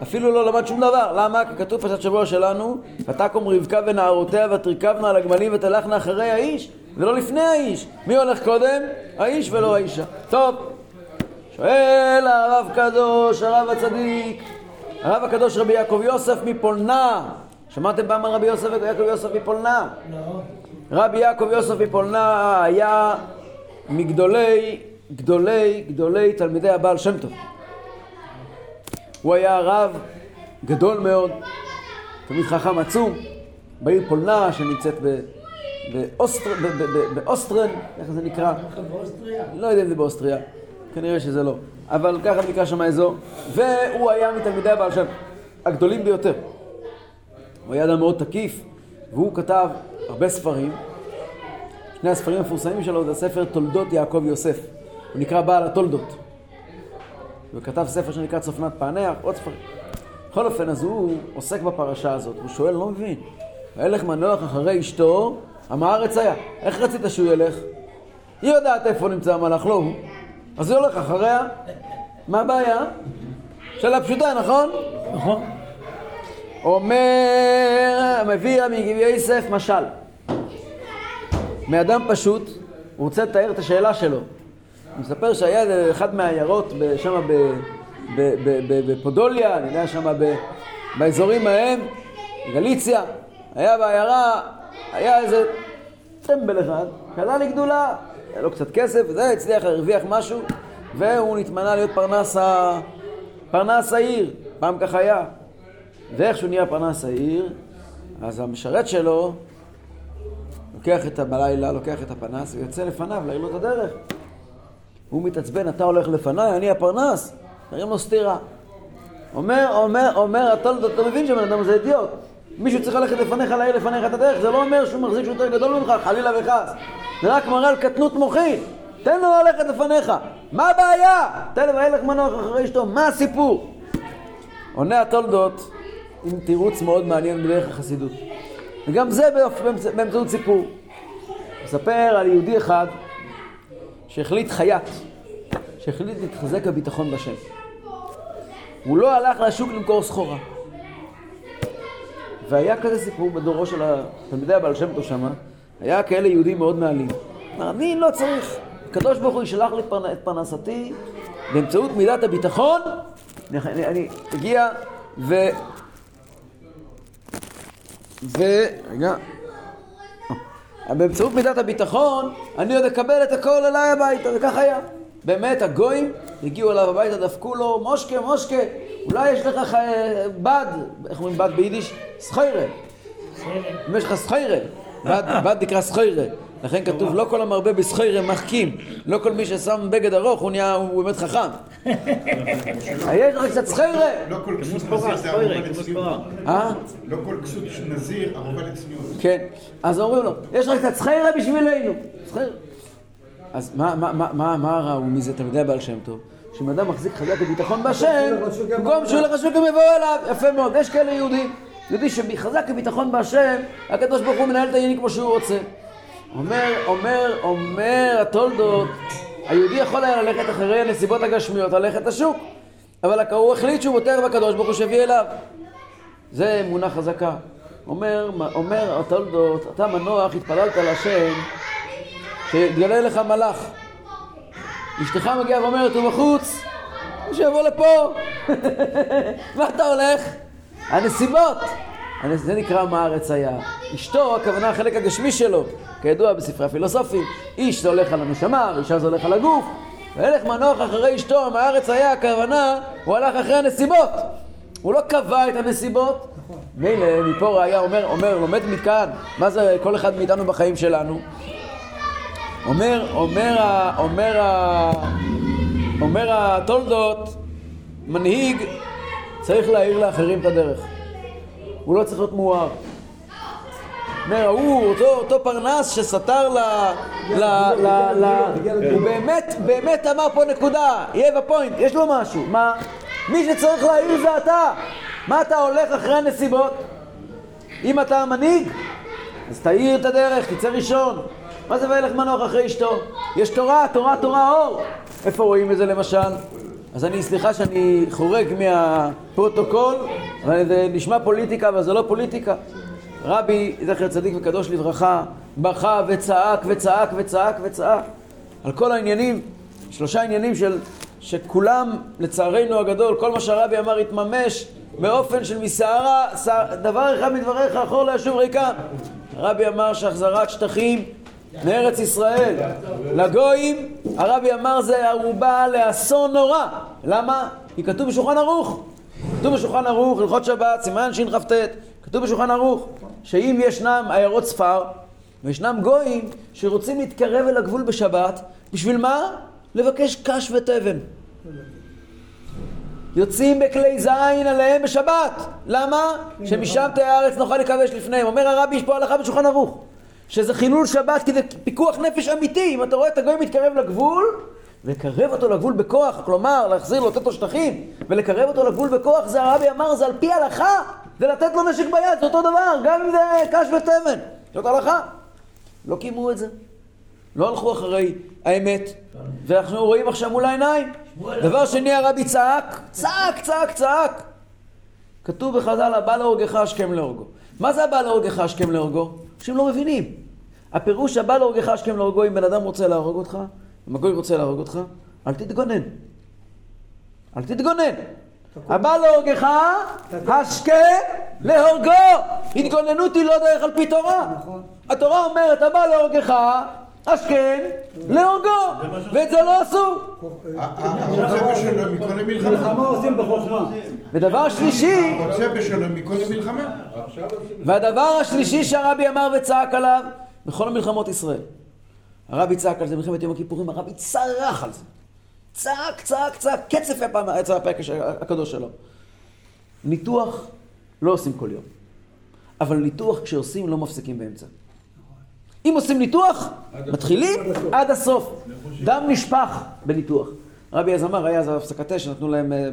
אפילו לא למד שום דבר. למה? כי כתוב פרשת שבוע שלנו, ותקום רבקה ונערותיה ותרכבנה על הגמלים ותלכנה אחרי האיש, ולא לפני האיש. מי הולך קודם? האיש ולא האישה. טוב, שואל הרב קדוש, הרב הצדיק, הרב הקדוש רבי יעקב יוסף מפולנה. שמעתם פעם על רבי יוסף יעקב יוסף מפולנה? לא. רבי יעקב יוסף מפולנה היה מגדולי, גדולי, גדולי תלמידי הבעל שם טוב. הוא היה רב גדול מאוד, תלמיד חכם עצום, בעיר פולנה שנמצאת ב- באוסטר- ב- ב- ב- באוסטרן, איך זה נקרא? לא יודע אם זה באוסטריה, כנראה שזה לא, אבל ככה נקרא שם האזור, והוא היה מתלמידי הבעל שם הגדולים ביותר. הוא היה אדם מאוד תקיף, והוא כתב הרבה ספרים. שני הספרים המפורסמים שלו זה הספר תולדות יעקב יוסף. הוא נקרא בעל התולדות. וכתב ספר שנקרא צופנת פענח, עוד ספרים. בכל אופן, אז הוא עוסק בפרשה הזאת, הוא שואל, לא מבין. וילך מנוח אחרי אשתו, עם הארץ היה. איך רצית שהוא ילך? היא יודעת איפה נמצא המלאך, לא הוא. אז הוא הולך אחריה. מה הבעיה? שאלה פשוטה, נכון? נכון. אומר, מביא רבי יוסף משל. מאדם פשוט, הוא רוצה לתאר את השאלה שלו. הוא מספר שהיה אחד מהעיירות שם בפודוליה, אני יודע, שם באזורים ההם, גליציה, היה בעיירה, היה איזה טמבל אחד, קלה לגדולה, היה לו קצת כסף, וזה, הצליח, הרוויח משהו, והוא נתמנה להיות פרנס, ה... פרנס העיר, פעם כך היה. ואיך שהוא נהיה פרנס העיר, אז המשרת שלו לוקח את בלילה, לוקח את הפנס ויוצא לפניו, להרים לו את הדרך. הוא מתעצבן, אתה הולך לפניי, אני הפרנס, מרים לו סטירה. אומר, אומר, אומר, אתה, אתה מבין שבן אדם זה אידיוט. מישהו צריך ללכת לפניך, להעיר לפניך את הדרך, זה לא אומר שהוא מחזיק שהוא יותר גדול ממך, חלילה וחס. זה רק מראה על קטנות מוחין. תן לו ללכת לפניך. מה הבעיה? תן לו וילך מנוח אחרי אשתו, מה הסיפור? עונה התולדות עם תירוץ מאוד מעניין בדרך החסידות. וגם זה באמצ... באמצעות סיפור. מספר על יהודי אחד שהחליט חייט, שהחליט להתחזק בביטחון בשם. הוא לא הלך לשוק למכור סחורה. והיה כזה סיפור בדורו של תלמידי הבעל שם טוב שמה, היה כאלה יהודים מאוד נעלים. אני לא צריך, הקדוש ברוך הוא ישלח לי. את פרנסתי באמצעות מידת הביטחון, אני, אני אגיע ו... ו... רגע. באמצעות מידת הביטחון, אני עוד אקבל את הכל אליי הביתה, וכך היה. באמת, הגויים הגיעו אליו הביתה, דפקו לו, מושקה, מושקה, אולי יש לך ח... בד, איך אומרים בד ביידיש? סחיירה. אם יש לך סחיירה, בד, בד נקרא סחיירה. לכן כתוב, לא כל המרבה בסחיירה מחכים. לא כל מי ששם בגד ארוך הוא נהיה, הוא באמת חכם. יש לך קצת סחיירה. לא כל כמו כסות ספורה, נזיר זה ערובה לצניעות. אה? לא כל כסות נזיר ערובה לצניעות. כן. אז אומרים לו, יש לך קצת סחיירה בשבילנו. סחיירה. אז מה, מה, מה, מה, מה ראו מזה תלמידי הבעל שם טוב? שאם אדם מחזיק חזק בביטחון בהשם, במקום שהוא ילך לשוק יבואו אליו. יפה מאוד, יש כאלה יהודים. יהודי שחזק בביטחון בהשם, הקדוש ברוך הוא מנהל את העניינים כמו שהוא רוצה. אומר, אומר, אומר התולדות, היהודי יכול היה ללכת אחרי הנסיבות הגשמיות, ללכת לשוק. אבל הוא החליט שהוא בוטח בקדוש ברוך הוא שהביא אליו. זה אמונה חזקה. אומר, אומר התולדות, אתה מנוח, התפללת להשם, שיתגלה לך מלאך. אשתך מגיעה ואומרת, הוא בחוץ, שיבוא לפה. מה אתה הולך? הנסיבות. זה נקרא מה הארץ היה. אשתו, הכוונה החלק הגשמי שלו, כידוע בספרי הפילוסופים. איש זה הולך על הנשמה, ואישה זה הולך על הגוף. והלך מנוח אחרי אשתו, מה הארץ היה, הכוונה, הוא הלך אחרי הנסיבות. הוא לא קבע את הנסיבות. מילא, מפה ראיה אומר, אומר, לומד מכאן, מה זה כל אחד מאיתנו בחיים שלנו? אומר, אומר, אומר, אומר התולדות, מנהיג צריך להאיר לאחרים את הדרך. הוא לא צריך להיות מואר. אומר, ההוא, אותו, אותו פרנס שסתר ל... ל... ל... ל... הוא באמת, באמת אמר פה נקודה, יהיה בפוינט, יש לו משהו. מה? מי שצריך להעיר זה אתה. מה אתה הולך אחרי הנסיבות? אם אתה המנהיג, אז תאיר את הדרך, תצא ראשון. מה זה וילך מנוח אחרי אשתו? יש תורה, תורה, תורה, אור. איפה רואים את זה למשל? אז אני, סליחה שאני חורג מהפרוטוקול, אבל זה נשמע פוליטיקה, אבל זה לא פוליטיקה. רבי, זכר צדיק וקדוש לברכה, בכה וצעק וצעק וצעק וצעק על כל העניינים, שלושה עניינים של, שכולם, לצערנו הגדול, כל מה שהרבי אמר התממש באופן של מסערה, דבר אחד מדבריך, אחור לא ישוב ריקם. הרבי אמר שהחזרת שטחים מארץ ישראל לגויים, הרבי אמר זה ערובה לאסון נורא. למה? כי כתוב בשולחן ערוך. כתוב בשולחן ערוך, הלכות שבת, סימן שכ"ט, כתוב בשולחן ערוך, שאם ישנם עיירות ספר, וישנם גויים שרוצים להתקרב אל הגבול בשבת, בשביל מה? לבקש קש ותבן. יוצאים בכלי זין עליהם בשבת. למה? שמשם תהיה הארץ נוכל לכבש לפניהם. אומר הרבי, יש פה הלכה בשולחן ערוך. שזה חילול שבת כי זה פיקוח נפש אמיתי. אם אתה רואה את הגוי מתקרב לגבול, לקרב אותו לגבול בכוח, כלומר להחזיר לו, לתת לו שטחים, ולקרב אותו לגבול בכוח, זה הרבי אמר, זה על פי הלכה, זה לתת לו נשק ביד, זה אותו דבר, גם אם זה קש ותבן. זאת הלכה. לא קיימו את זה. לא הלכו אחרי האמת, ואנחנו רואים עכשיו מול העיניים. דבר שני, הרבי צעק, צעק, צעק, צעק. כתוב בחז"ל, הבא להורגך השכם להורגו. מה זה הבא להורגך השכם להורגו? אנשים לא מבינים. הפירוש הבא להורגך השכם להורגו, אם בן אדם רוצה להרוג אותך, אם הגוי רוצה להרוג אותך, אל תתגונן. אל תתגונן. הבא להורגך, השכם להורגו. התגוננות היא לא דרך על פי תורה. התורה אומרת, הבא להורגך, השכם להורגו, ואת זה לא עשו. ודבר שלישי. והדבר השלישי שהרבי אמר וצעק עליו, בכל המלחמות ישראל. הרבי צעק על זה במלחמת יום הכיפורים, הרבי צרח על זה. צעק, צעק, צעק, קצף יצא מהפה הקדוש שלו. ניתוח לא עושים כל יום, אבל ניתוח כשעושים לא מפסיקים באמצע. אם עושים ניתוח, מתחילים עד הסוף. דם נשפך בניתוח. רבי אז אמר, היה אז הפסקת אש, נתנו להם... אה,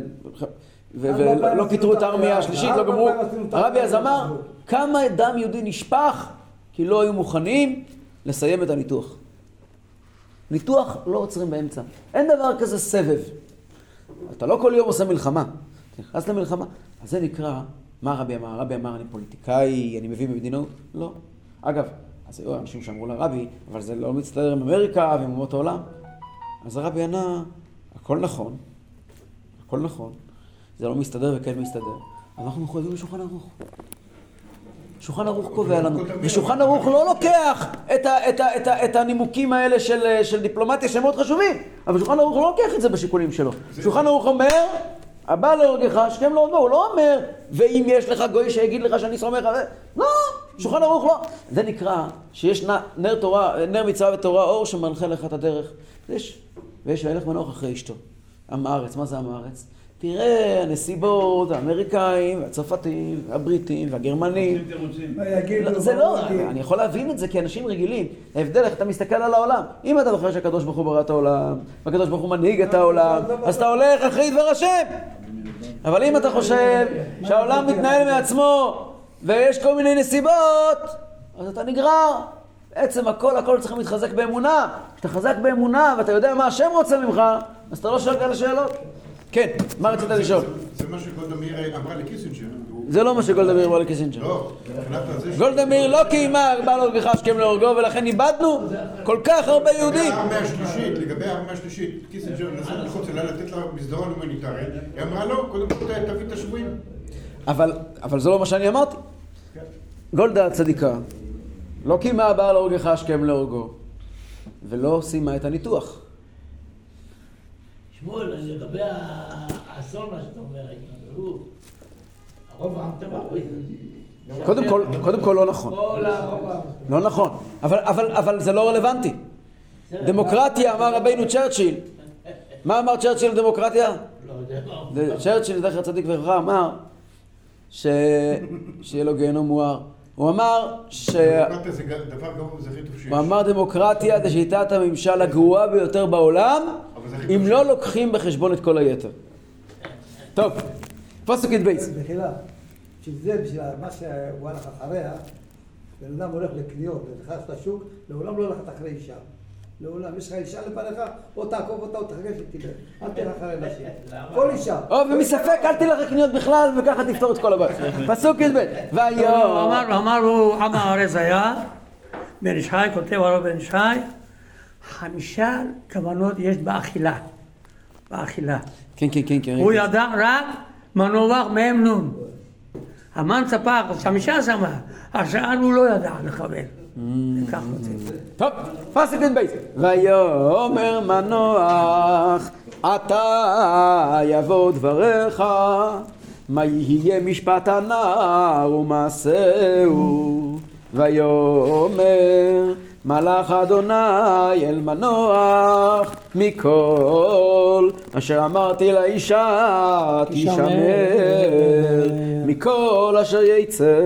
ולא פיטרו את הארמיה השלישית, לא גמרו. הרבי אז אמר, כמה דם יהודי נשפך, כי לא היו מוכנים לסיים את הניתוח. ניתוח לא עוצרים באמצע. אין דבר כזה סבב. אתה לא כל יום עושה מלחמה. אתה נכנס למלחמה. אז זה נקרא, מה הרבי אמר? הרבי אמר, אני פוליטיקאי, אני מבין במדינות? לא. אגב, אז היו אנשים שאמרו לרבי, אבל זה לא מצטער עם אמריקה ועם אומות העולם. אז הרבי ענה, הכל נכון, הכל נכון, זה לא מסתדר וכן מסתדר, אנחנו מחויבים לשולחן ערוך. שולחן ערוך קובע לנו, ושולחן ערוך לא לוקח את, ה, את, ה, את, ה, את הנימוקים האלה של, של דיפלומטיה שהם מאוד חשובים, אבל שולחן ערוך לא לוקח את זה בשיקולים שלו. שולחן ערוך אומר, הבא להורגך, השכם להורגו, הוא לא אומר, ואם יש לך גוי שיגיד לך שאני סומך על זה, לא, שולחן ערוך לא. זה נקרא שיש נר תורה, נר מצווה ותורה אור שמנחה לך את הדרך. ויש, ויש וילך מנוח אחרי אשתו. עם הארץ, מה זה עם הארץ? תראה, הנסיבות, האמריקאים, הצרפתים, הבריטים, והגרמנים. לא, זה לא, אני יכול להבין את זה כאנשים רגילים. ההבדל איך אתה מסתכל על העולם. אם אתה זוכר שהקדוש ברוך הוא ברא את העולם, והקדוש ברוך הוא מנהיג את העולם, אז אתה הולך אחרי דבר השם. אבל אם אתה חושב שהעולם מתנהל מעצמו, ויש כל מיני נסיבות, אז אתה נגרר. בעצם הכל הכל צריך להתחזק באמונה. כשאתה חזק באמונה ואתה יודע מה השם רוצה ממך, אז אתה לא שואל כאלה שאלות. כן. מה רצית לשאול? זה מה שגולדה מאיר אמרה לקיסינג'ר. זה לא מה שגולדה מאיר אמרה לקיסינג'ר. לא, גולדה מאיר לא קיימה הבא להורגך השכם להורגו ולכן איבדנו כל כך הרבה יהודים. לגבי הארמיה השלישית, קיסינג'ר נסע ולחץ עליה לתת לה מסדרון הומניטרי, היא אמרה לא, קודם כל תביא את השבויים. אבל, אבל זה לא מה שאני אמרתי. גולדה הצדיקה לא קיימה הבא להורגך השכם להורגו ולא סיימה את הניתוח. שמואל, לגבי האסון, מה שאתה אומר, הוא, הרוב העם טבע, קודם כל, קודם כל לא נכון. לא נכון. אבל, אבל, אבל זה לא רלוונטי. דמוקרטיה, אמר רבינו צ'רצ'יל. מה אמר צ'רצ'יל על דמוקרטיה? לא. זה- צ'רצ'יל, זכר צדיק וקרא, אמר ש... שיהיה לו גיהנום מואר. הוא אמר ש... דמוקרטיה זה דבר גרוע וזה הכי טוב שיש. הוא אמר דמוקרטיה זה שיטת הממשל הגרועה ביותר בעולם, זה אם לא לוקחים בחשבון את כל היתר. טוב, פסוק י"ב. מחילה. בשביל זה, בשביל מה שהוא הלך אחריה, בן אדם הולך לקניות ונכנס לשוק, לעולם לא הולכת אחרי אישה. לעולם, יש לך אישה לפניך, או תעקוב אותה או תחכה שתלך. אל תלך אחרי נשים. כל אישה. או, ומספק אל תלך לקניות בכלל, וככה תפתור את כל הבעיה. פסוק י"ב. לא, ויום. אמר, אמרו, עם הארץ היה, בן ישי, כותב הרב בן ישי, חמישה כוונות יש באכילה. באכילה. כן, כן, כן, כן. הוא ידע רק מנוח מהם נון. המן ספר, חמישה שמה, השאר הוא לא ידע לכוון. כותב. טוב, פסוק י"ב. ויאמר מנוח, עתה יבוא דבריך, מה יהיה משפט הנער ומעשהו. ויאמר מלאך אדוני אל מנוח מכל אשר אמרתי לאישה תשמר מכל אשר יצא.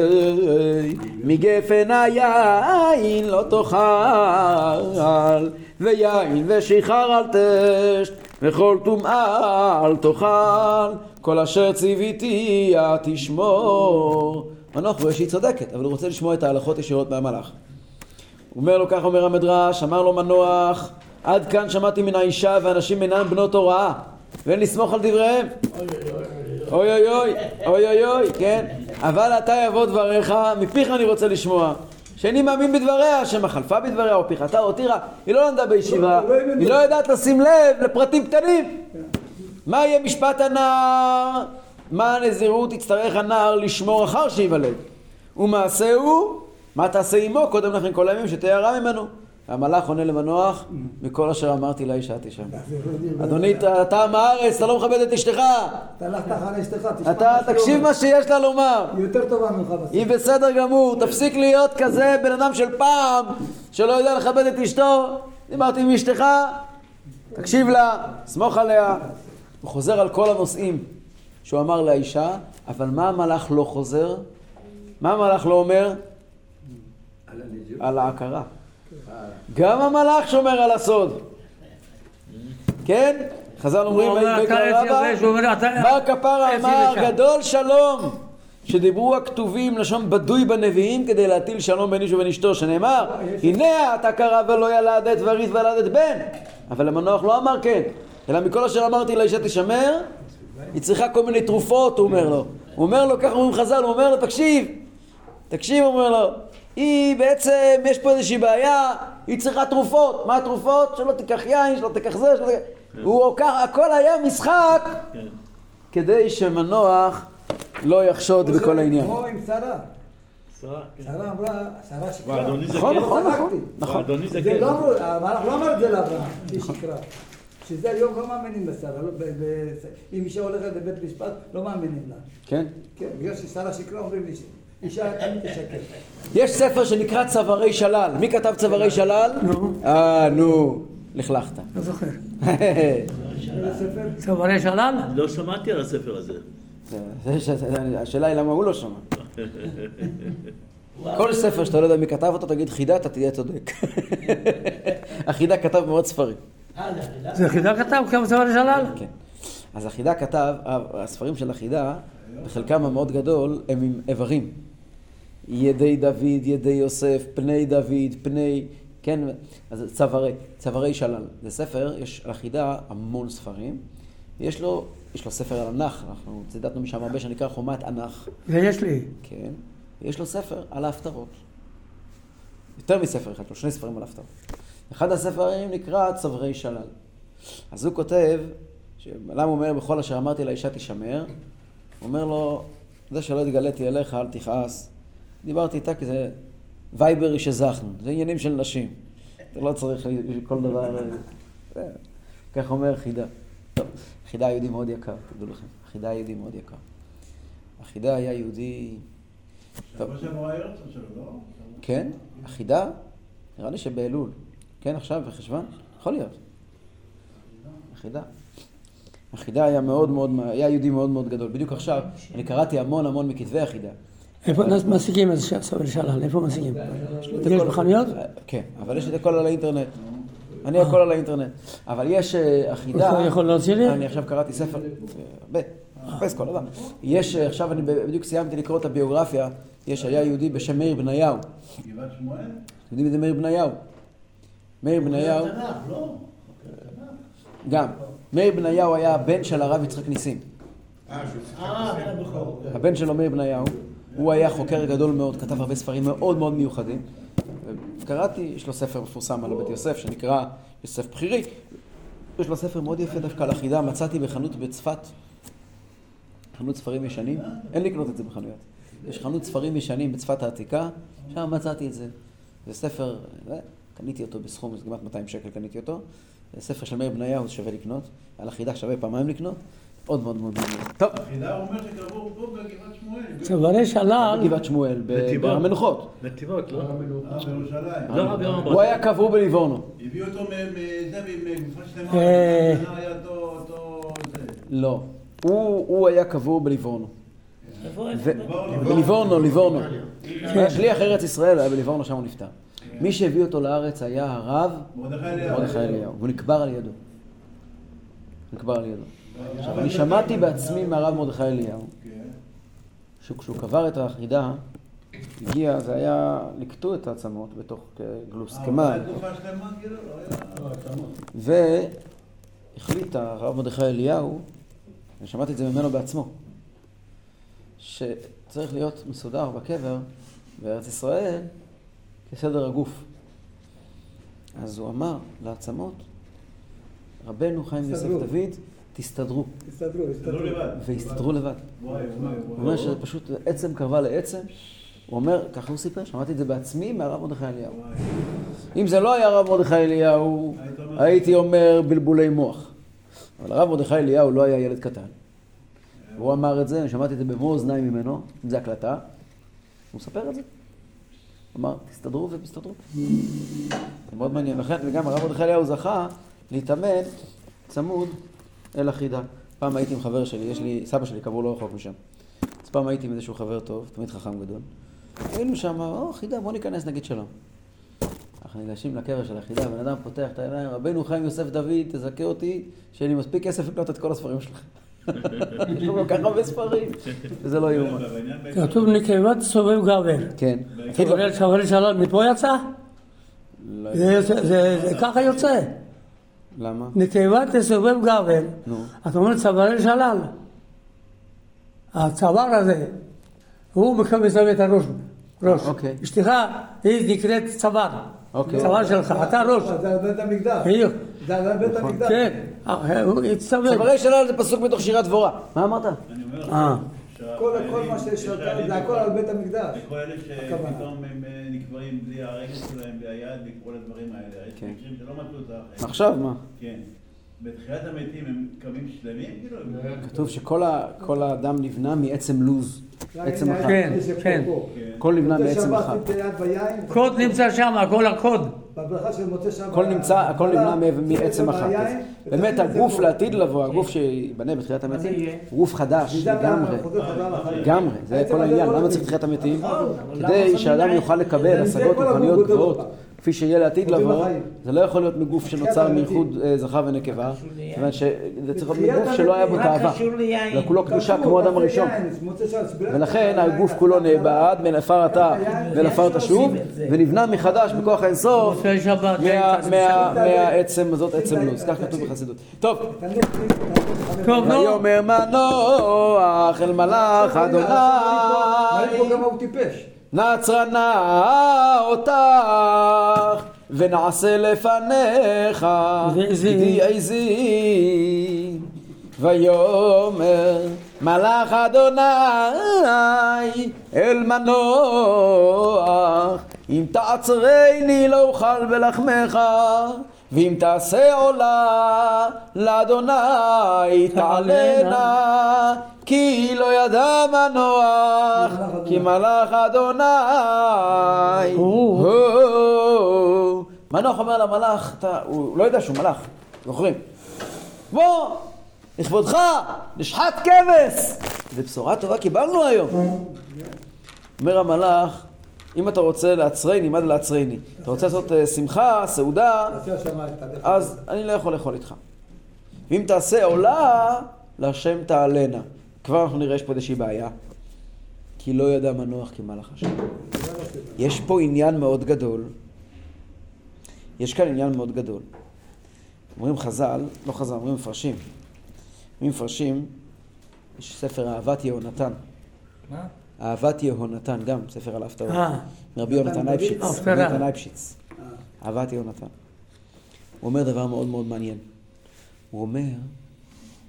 מגפן היין לא תאכל ויין ושיכר אל תשת וכל טומאה אל תאכל. כל אשר ציוויתי תשמור. מנוח רואה שהיא צודקת אבל הוא רוצה לשמוע את ההלכות ישירות מהמלאך אומר לו כך אומר המדרש אמר לו מנוח עד כאן שמעתי מן האישה ואנשים אינם בנות הוראה ואין לסמוך על דבריהם אוי אוי אוי, אוי אוי אוי, כן? אבל אתה יבוא דבריך, מפיך אני רוצה לשמוע. שאיני מאמין בדבריה, שמא חלפה בדבריה, או פיחתה או טירה. היא לא למדה בישיבה, היא לא יודעת לשים לב לפרטים קטנים. מה יהיה משפט הנער? מה הנזירות יצטרך הנער לשמור אחר שייוולד? ומעשהו, מה תעשה עמו קודם לכן כל הימים שתהיה הרע ממנו? המלאך עונה למנוח, מכל אשר אמרתי לאישה תשמע. אדוני, אתה עם הארץ, אתה לא מכבד את אשתך. אתה הלכת אחרי אשתך, תשמע אתה תקשיב. מה שיש לה לומר. היא יותר טובה ממך בסוף. היא בסדר גמור, תפסיק להיות כזה בן אדם של פעם, שלא יודע לכבד את אשתו. דיברתי עם אשתך, תקשיב לה, סמוך עליה. הוא חוזר על כל הנושאים שהוא אמר לאישה, אבל מה המלאך לא חוזר? מה המלאך לא אומר? על ההכרה. גם המלאך שומר על הסוד. כן? חז"ל אומרים, בר כפרה אמר. גדול שלום, שדיברו הכתובים לשון בדוי בנביאים כדי להטיל שלום בין איש ובין אשתו, שנאמר, הנה אתה קרא ולא ילדת וריס ולדת בן. אבל המנוח לא אמר כן, אלא מכל אשר אמרתי לאישה תשמר, היא צריכה כל מיני תרופות, הוא אומר לו. הוא אומר לו, ככה אומרים חז"ל, הוא אומר לו, תקשיב, תקשיב, הוא אומר לו, היא בעצם, יש פה איזושהי בעיה, היא צריכה תרופות. מה התרופות? שלא תיקח יין, שלא תיקח זה, שלא תיקח... הוא, הכל היה משחק כדי שמנוח לא יחשוד בכל העניין. כמו עם שרה. שרה, כן. אמרה, שרה שקרה. נכון, כן. נכון, נכון. נכון. זה כן. לא אמרו, המלאך לא אמר את זה לאברהם, שהיא שקרה. שזה היום לא מאמינים לשרה. לא, אם אישה הולכת לבית משפט, לא מאמינים לה. כן? כן, בגלל ששרה שקרה אומרים לי, תשקר. יש ספר שנקרא צווארי שלל. מי כתב צווארי שלל? אה, נו, לכלכת. לא זוכר. צווארי שלל? לא שמעתי על הספר הזה. זה- זה- זה- השאלה היא למה הוא לא שמע. כל ספר שאתה לא יודע מי כתב אותו, תגיד חידה, אתה תהיה צודק. החידה כתב מאות ספרים. זה חידה כתב כמה צווארי שלל? כן. אז החידה כתב, הספרים של החידה, בחלקם המאוד גדול, הם עם איברים. ידי דוד, ידי יוסף, פני דוד, פני... כן, אז צווארי, צווארי שלל. זה ספר, יש על החידה המון ספרים, ויש לו יש לו ספר על הנח, אנחנו ציטטנו משם הרבה שנקרא חומת ענך. ויש לי. כן. יש לו ספר על ההפטרות. יותר מספר אחד, יש לו שני ספרים על ההפטרות. אחד הספרים נקרא צברי שלל. אז הוא כותב, למה הוא אומר בכל אשר אמרתי לאישה תשמר? הוא אומר לו, זה שלא התגליתי אליך אל תכעס. דיברתי איתה כי זה וייברי שזכנו, זה עניינים של נשים. אתה לא צריך כל דבר... זה- כך אומר חידה. טוב, חידה היה יהודי מאוד יקר, תדעו לכם. חידה היה יהודי מאוד יקר. החידה היה יהודי... טוב. לא? כן, החידה, נראה לי שבאלול. כן, עכשיו, בחשוון? יכול להיות. החידה. החידה היה מאוד מאוד, היה יהודי מאוד מאוד גדול. בדיוק עכשיו, אני קראתי המון המון מכתבי החידה. איפה משיגים את זה סבל שלל? איפה משיגים? יש בחנויות? כן, אבל יש את הכל על האינטרנט. אני הכל על האינטרנט. אבל יש אה, החידה... אתה יכול להוציא לי? אני עכשיו קראתי ספר, אה, מחפש כל דבר. יש, אה, עכשיו אני בדיוק סיימתי לקרוא את הביוגרפיה, יש, היה יהודי בשם מאיר בניהו. גבעת שמואל? אתם יודעים מי זה מאיר בניהו? מאיר בניהו, תנ"ך, לא? גם. מאיר בניהו היה הבן של הרב יצחק ניסים. אה, אה. הבן שלו מאיר בניהו, הוא היה חוקר גדול מאוד, כתב הרבה ספרים מאוד מאוד מיוחדים. קראתי, יש לו ספר מפורסם על בית יוסף שנקרא יוסף בחירי. יש לו ספר מאוד יפה דווקא על החידה, מצאתי בחנות בצפת, חנות ספרים ישנים, אין לקנות את זה בחנויות. יש חנות ספרים ישנים בצפת העתיקה, שם מצאתי את זה. זה ספר, אה, קניתי אותו בסכום, זה כמעט 200 שקל קניתי אותו. זה ספר של מאיר בניהו, זה שווה לקנות. על החידה שווה פעמיים לקנות. מאוד מאוד מאוד מעניין. טוב, החידה הוא אומר שקבור פה בגבעת שמואל. צווארי שלל, בגבעת שמואל. בהר המנוחות. נתיבות, לא? אה, בירושלים. לא רבי הוא היה קבור בליבורנו. הביאו אותו מזה, מגופה שלמה, אה. היה אותו. לא. הוא, הוא היה קבור בליבורנו. בליבורנו, ליבורנו. הוא היה שליח ארץ ישראל, היה בליבורנו, שם הוא נפטר. מי שהביא אותו לארץ היה הרב מרדכי אליהו. מרדכי אליהו, והוא נקבר על ידו. נקבר על ידו. עכשיו, אני שמעתי בעצמי מהרב מרדכי אליהו. שכשהוא קבר את החידה, הגיע, זה היה, לקטו את העצמות בתוך גלוס, אה, כאילו, לא היה... והחליט הרב מרדכי אליהו, אני שמעתי את זה ממנו בעצמו, שצריך להיות מסודר בקבר בארץ ישראל כסדר הגוף. אז הוא אמר לעצמות, רבנו חיים יוסף. דוד, תסתדרו, הסתדרו, לא הסתדרו. לבד. והסתדרו לבד. וואי, וואי, הוא אומר. שזה פשוט עצם קרבה לעצם. הוא אומר, ככה הוא סיפר, שמעתי את זה בעצמי מהרב מרדכי אליהו. אם זה לא היה הרב מרדכי אליהו, הייתי אומר בלבולי מוח. אבל הרב מרדכי אליהו לא היה ילד קטן. הוא אמר את זה, אני שמעתי את זה במו אוזניי ממנו, אם זה הקלטה. הוא מספר את זה. הוא אמר, תסתדרו ותסתדרו. זה מאוד מעניין. לכן, וגם הרב מרדכי אליהו זכה להתאמן צמוד אל החידה. פעם הייתי עם חבר שלי, יש לי, סבא שלי קבור לא רחוק משם. אז פעם הייתי עם איזשהו חבר טוב, תמיד חכם גדול. היינו שם, או, חידה, בוא ניכנס, נגיד שלום. אנחנו ניגשים לקבר של החידה, בן אדם פותח את העיניים, רבנו חיים יוסף דוד, תזכה אותי, שיהיה לי מספיק כסף לקנות את כל הספרים שלך. יש לו כל כך הרבה ספרים, וזה לא יאומן. כתוב נקבת סובב גבל. כן. צווארי שלל מפה יצא? לא זה ככה יוצא. למה? נקבה תסובב גבל. נו. אתה אומר צווארי שלל. הצוואר הזה, הוא מקבל מסובב את הראש. ראש. אוקיי. אשתך, היא נקראת צוואר. אוקיי. צוואר שלך, אתה ראש. זה על בית המקדש. בדיוק. זה על בית המקדש. כן, אה. צווארי שלל זה פסוק מתוך שירת דבורה. מה אמרת? אני אומר אה. כל כל מה שיש חיילים זה הכל על בית המקדש. לכל אלה. שפתאום הם אה, נקברים בלי הרגל שלהם, בלי היד, וכל הדברים האלה. יש כן. מקרים שלא מצאו את החיים. עכשיו מה? כן. בתחילת המתים הם קמים שלמים, כאילו? הם- כתוב שכל כל האדם נבנה מעצם לוז, עצם אחת. כן, כן. הכל נבנה מוצאי מעצם שבת אחת. קוד נמצא שם, הכל הקוד. הכל נמצא, הכל נבנה מעצם אחת. באמת הגוף. לעתיד לבוא, הגוף שיבנה בתחילת המתים, הוא גוף חדש לאן לגמרי. לגמרי, זה כל העניין, לא למה. צריך תחיית המתים? נכון. כדי שאדם יוכל לקבל השגות כל רוחניות גבוהות. כפי שיהיה לעתיד לבוא. זה לא יכול להיות מגוף שנוצר מייחוד אה, זכר ונקבה. כיוון שזה צריך להיות מגוף שלא היה בו תאווה, קשור ליין? אלא כולו קדושה כמו האדם הראשון. לא ולכן הגוף כולו נאבד, מעפר אתה ולעפר תשוב, ונבנה מחדש בכוח האינסוף מהעצם הזאת, עצם לוז, כך כתוב בחסידות. טוב, טוב, נו. ויאמר מנוח אל מלאך אדוני פה כמה הוא טיפש. נצרה נא אותך ונעשה לפניך. גדי ויאמר מלאך אדוני אל מנוח אם תעצרני לא אוכל בלחמך ואם תעשה עולה לאדוני תעלנה כי לא ידע מנוח כי מלאך אדוני. מנוח אומר למלאך, אתה- הוא לא יודע שהוא מלאך, זוכרים? בוא, לכבודך, נשחט כבש! זו בשורה טובה קיבלנו היום. אומר המלאך, אם אתה רוצה לעצרני, מה זה לעצרני? אתה רוצה לעשות אה, שמחה, סעודה. אז אני לא יכול לאכול איתך. ואם תעשה עולה, להשם תעלנה. כבר אנחנו נראה יש פה איזושהי בעיה. כי לא ידע מנוח כמלאך השם. יש פה עניין מאוד גדול. יש כאן עניין מאוד גדול. אומרים חז"ל, לא חז"ל, אומרים מפרשים. אומרים מפרשים, יש ספר אהבת יהונתן. מה? אהבת יהונתן, גם ספר על ההפטרה. אה. מרבי יונתן אייפשיץ. רבי יונתן אייפשיץ. אהבת יהונתן. הוא אומר דבר מאוד מאוד מעניין. הוא אומר,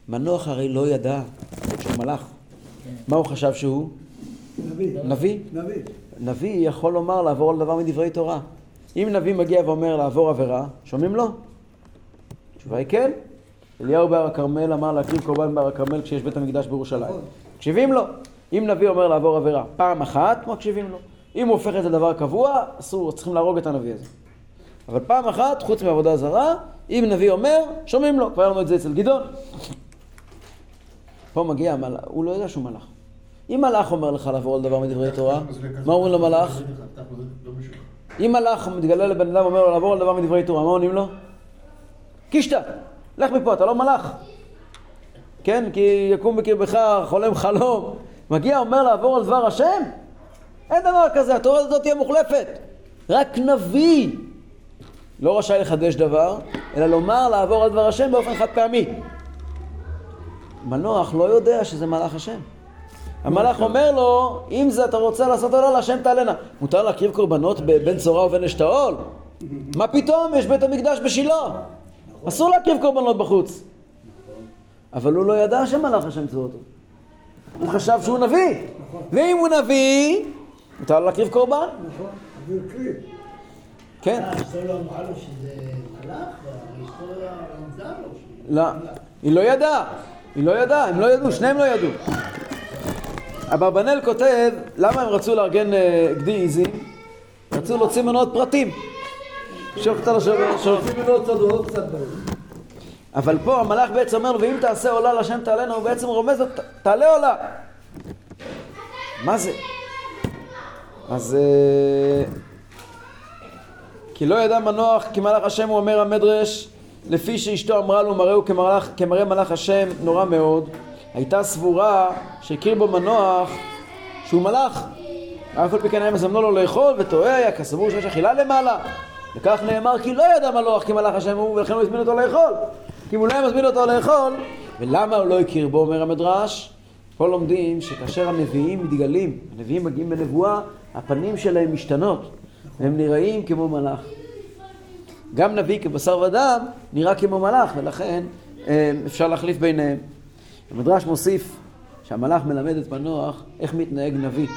מנוח הרי לא ידע שהוא מלאך. מה הוא חשב שהוא? נביא. נביא. נביא. נביא יכול לומר לעבור על דבר מדברי תורה. אם נביא מגיע ואומר לעבור עבירה, שומעים לו? התשובה היא כן. אליהו בהר הכרמל אמר להקריב קורבן בהר הכרמל כשיש בית המקדש בירושלים. מקשיבים לו. אם נביא אומר לעבור עבירה פעם אחת, מקשיבים לו. אם הוא הופך את זה לדבר קבוע, אסור, צריכים להרוג את הנביא הזה. אבל פעם אחת, חוץ מעבודה זרה, אם נביא אומר, שומעים לו. כבר לנו את זה אצל גדעון. פה מגיע המלאך, הוא לא יודע שהוא מלאך. אם מלאך אומר לך לעבור על דבר מדברי תורה, מה אומרים למלאך? אם מלאך מתגלה לבן אדם ואומר לו לעבור על דבר מדברי תורה, מה עונים לו? קישטה, לך מפה, אתה לא מלאך. כן, כי יקום בקרבך חולם חלום. מגיע, אומר לעבור על דבר השם? אין דבר כזה, התורה הזאת תהיה מוחלפת. רק נביא לא רשאי לחדש דבר, אלא לומר לעבור על דבר השם באופן חד פעמי. מנוח לא יודע שזה מלאך השם. המלאך אומר לו, אם זה אתה רוצה לעשות עולה להשם תעלנה. מותר להקריב קורבנות בין צורה ובין אשתאול? מה פתאום? יש בית המקדש בשילה. אסור להקריב קורבנות בחוץ. אבל הוא לא ידע שמלאך השם ציווה אותו. הוא חשב שהוא נביא. ואם הוא נביא, מותר לו להקריב קורבן. נכון. נביא הקריב. כן. אשתו לא אמרה לו שזה מלאך, ואשתו רמזה לו. לא, היא לא ידעה, היא לא ידעה, הם לא ידעו, שניהם לא ידעו. אברבנאל כותב, למה הם רצו לארגן אה, גדי עיזים? רצו להוציא ממנו עוד פרטים. שוב קצת עוד קצת דברים. אבל פה המלאך בעצם אומר לו, ואם תעשה עולה לשם תעלנה, הוא בעצם רומז לו, "ת- תעלה עולה. מה זה? אז... אה, כי לא ידע מנוח כי מלאך השם הוא אומר המדרש לפי שאשתו אמרה לו מראהו כמלאך, כמראה מלאך השם נורא מאוד. הייתה סבורה שהכיר בו מנוח שהוא מלאך. אף על פי כן היה מזמנו לו לאכול וטועה היה כסבור שיש אכילה למעלה. וכך נאמר כי לא ידע מלאך כי מלאך השם הוא ולכן הוא הזמין אותו לאכול. כי אם הוא לא היה מזמין אותו לאכול ולמה הוא לא הכיר בו אומר המדרש? פה לומדים שכאשר הנביאים מתגלים הנביאים מגיעים בנבואה הפנים שלהם משתנות. והם נראים כמו מלאך גם נביא כבשר ודם נראה כמו מלאך, ולכן אה, אפשר להחליף ביניהם. המדרש מוסיף שהמלאך מלמד את מנוח איך מתנהג נביא.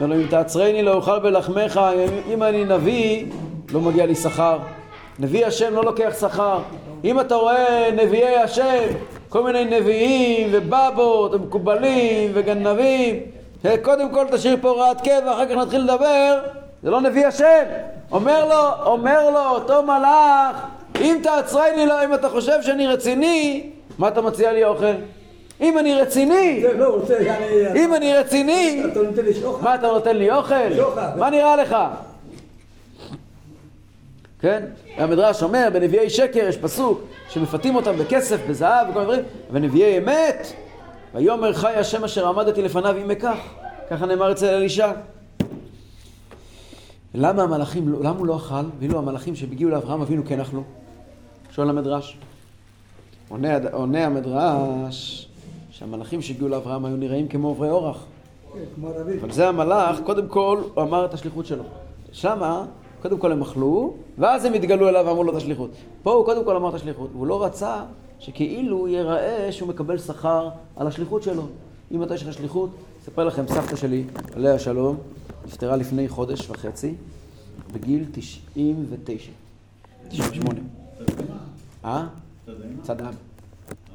אומר לו, אם תעצרני לא אוכל בלחמך, אם אני נביא, לא מגיע לי שכר. נביא השם לא לוקח שכר. אם אתה רואה נביאי השם, כל מיני נביאים ובבות ומקובלים וגנבים, אה, קודם כל תשאיר פה הוראת קבע, אחר כך נתחיל לדבר, זה לא נביא השם. אומר לו, אומר לו אותו מלאך, אם תעצרני לו, אם אתה חושב שאני רציני, מה אתה מציע לי אוכל? אם אני רציני, לא. אם אני רציני? מה אתה נותן לי אוכל? מה נראה לך? כן? המדרש אומר, בנביאי שקר יש פסוק שמפתים אותם בכסף, בזהב וכל מיני דברים, ונביאי אמת, ויאמר חי השם אשר עמדתי לפניו אם אקח. ככה נאמר אצל אלישע. למה המלאכים, לא- למה הוא לא אכל, ואילו המלאכים שהגיעו לאברהם אבינו כן אכלו? שואל המדרש. עונה, עונה המדרש שהמלאכים שהגיעו לאברהם היו נראים כמו עוברי אורח. כן. אבל זה המלאך, קודם כל הוא אמר את השליחות שלו. שמה, קודם כל הם אכלו, ואז הם התגלו אליו ואמרו לו את השליחות. פה הוא קודם כל אמר את השליחות, והוא לא רצה שכאילו ייראה שהוא מקבל שכר על השליחות שלו. אם אתה יש לך שליחות, אספר לכם, סבתא שלי, עליה השלום, נפטרה לפני חודש וחצי, בגיל 99. 98. אה? צד אבא.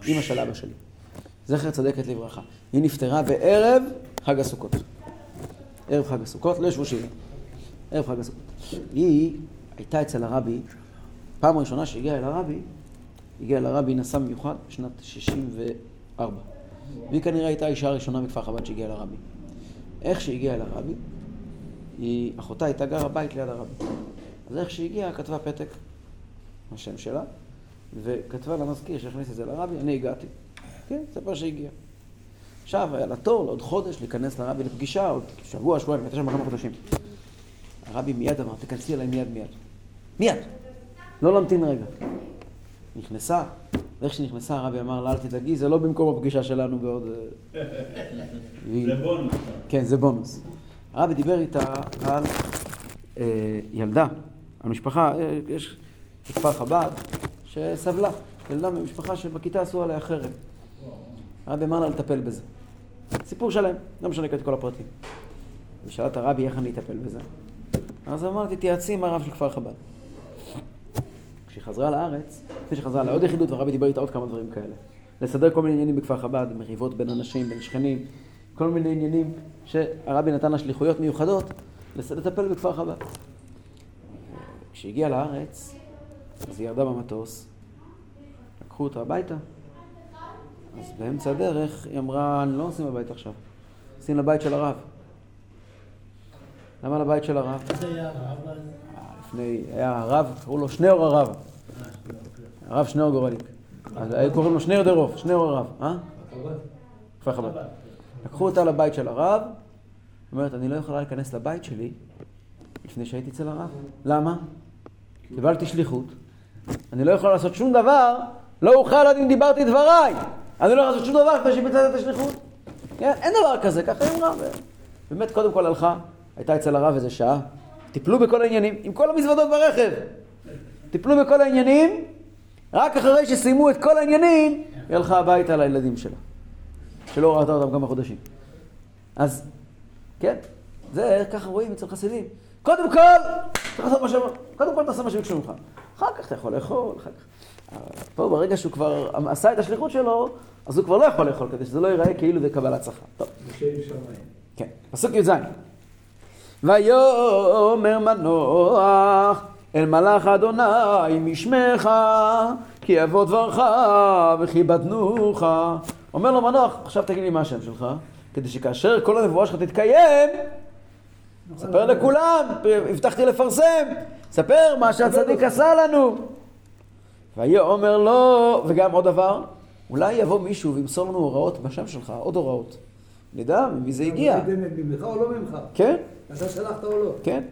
אימא של אבא שלי. זכר צדקת לברכה. היא נפטרה בערב חג הסוכות. ערב חג הסוכות, לא ישבו שבעה. ערב חג הסוכות. היא הייתה אצל הרבי, פעם ראשונה שהגיעה אל הרבי, הגיעה אל הרבי, נסע במיוחד בשנת 64. והיא כנראה הייתה האישה הראשונה מכפר חב"ד שהגיעה לרבי. איך שהגיעה אל הרבי, היא, אחותה הייתה גרה בית ליד הרבי. אז איך שהגיעה, כתבה פתק, השם שלה, וכתבה למזכיר שהכניס את זה לרבי, אני הגעתי. כן, ספר שהגיע. עכשיו היה לה תור לעוד חודש להיכנס לרבי לפגישה, עוד שבוע, שבועיים, הייתה שם כמה חודשים. הרבי מיד אמר, תיכנסי אליי מיד מיד. מיד! לא להמתין רגע. נכנסה, ואיך שנכנסה הרבי אמר לה, אל תדאגי, זה לא במקום הפגישה שלנו בעוד... אה, זה בונוס. כן, זה בונוס. הרבי דיבר איתה על אה, ילדה, על משפחה, אה, יש בכפר חב"ד שסבלה, ילדה ממשפחה שבכיתה עשו עליה חרם. הרבי אמר לה לטפל בזה. סיפור שלם, לא משנה את כל הפרטים. את הרבי איך אני אטפל בזה. אז אמרתי, תתייעצי עם הרב של כפר חב"ד. כשהיא חזרה לארץ, לפני שהיא חזרה לעוד יחידות, והרבי דיבר איתה עוד כמה דברים כאלה. לסדר כל מיני עניינים בכפר חב"ד, מריבות בין אנשים, בין שכנים, כל מיני עניינים שהרבי נתן לה שליחויות מיוחדות לטפל בכפר חב"ד. כשהיא הגיעה לארץ, אז היא ירדה במטוס, לקחו אותה הביתה, אז באמצע הדרך היא אמרה, אני לא נשים בבית עכשיו, שים לבית של הרב. למה לבית של הרב? אה, לפני, היה הרב, קראו לו שניאור הרב. הרב שניאור גורליק. אז היו קוראים לו שניאור דרוב, שניאור הרב, אה? כפר חב"ד. לקחו אותה לבית של הרב, אומרת, אני לא יכולה להיכנס לבית שלי לפני שהייתי אצל הרב. למה? קיבלתי שליחות. אני לא יכול לעשות שום דבר, לא אוכל עד אם דיברתי את דבריי. אני לא יכול לעשות שום דבר לפני שביצעתי את השליחות. כן, אין דבר כזה, ככה היא אמרה. באמת, קודם כל הלכה, הייתה אצל הרב איזה שעה, טיפלו בכל העניינים, עם כל המזוודות ברכב. טיפלו בכל העניינים, רק אחרי שסיימו את כל העניינים, היא הלכה הביתה לילדים שלה. שלא ראתה אותם כמה חודשים. אז, כן, זה ככה רואים אצל חסידים. קודם כל, צריך לעשות מה ש... קודם כל תעשה מה שביקשו ממך. אחר כך אתה יכול לאכול, אחר כך. פה ברגע שהוא כבר עשה את השליחות שלו, אז הוא כבר לא יכול לאכול, כדי שזה לא ייראה כאילו זה קבלת שכר. טוב. כן, פסוק י"ז. ויאמר מנוח אל מלאך אדוני משמך כי יבוא דברך וכיבדנוך. אומר לו מנוח, עכשיו תגיד לי מה השם שלך, כדי שכאשר כל הנבואה שלך תתקיים, ספר לכולם, הבטחתי לפרסם, ספר מה שהצדיק עשה לנו. ויאמר לו, וגם עוד דבר, אולי יבוא מישהו וימסור לנו הוראות בשם שלך, עוד הוראות. נדע ממי זה הגיע. ממך או לא ממך? כן? אתה שלחת או לא? כן.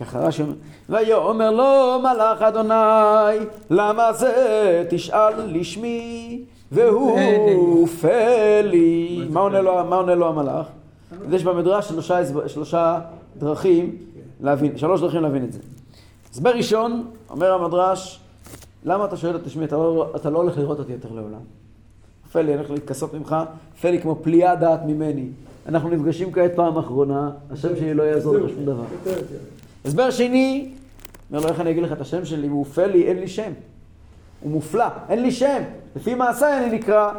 ככה רש"י אומר, ויאמר לו מלאך אדוני, למה זה תשאל לשמי, והוא פלי. מה עונה לו, המלאך? אז יש במדרש שלושה, דרכים להבין, שלוש דרכים להבין את זה. הסבר ראשון, אומר המדרש, למה אתה שואל את שמי, אתה לא, אתה לא הולך לראות אותי יותר לעולם. פלי, אני הולך להתכסות ממך, פלי כמו פליאה דעת ממני. אנחנו נפגשים כעת פעם אחרונה, השם שלי לא יעזור לך שום דבר. הסבר שני, אומר לו, איך אני אגיד לך את השם שלי? הוא פלי, אין לי שם. הוא מופלא, אין לי שם. לפי מעשיי אני נקרא.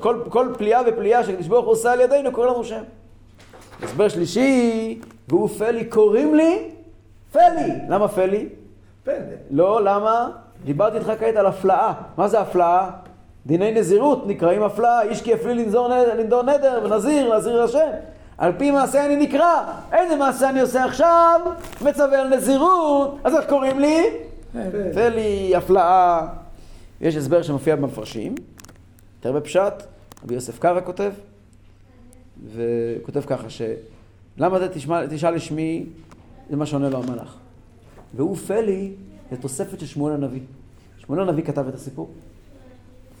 כל, כל פליאה ופליאה שהקדוש ברוך הוא עושה על ידינו, קורא לנו שם. הסבר שלישי, והוא פלי, קוראים לי פלי. למה פלי? פלא. לא, למה? דיברתי איתך כעת על הפלאה. מה זה הפלאה? דיני נזירות נקראים הפלאה, איש כי יפלי לנזור נדר, לנדור נדר ונזיר, להזיר השם. על פי מעשה אני נקרא. איזה מעשה אני עושה עכשיו? מצווה על נזירות. אז איך קוראים לי? פלי, הפלאה. יש הסבר שמופיע במפרשים, יותר בפשט, רבי יוסף קרא כותב, וכותב ככה ש... למה זה תשמע, תשאל לשמי, זה מה שעונה לו המלאך. והוא פלי, זה תוספת של שמואל הנביא. שמואל הנביא כתב את הסיפור.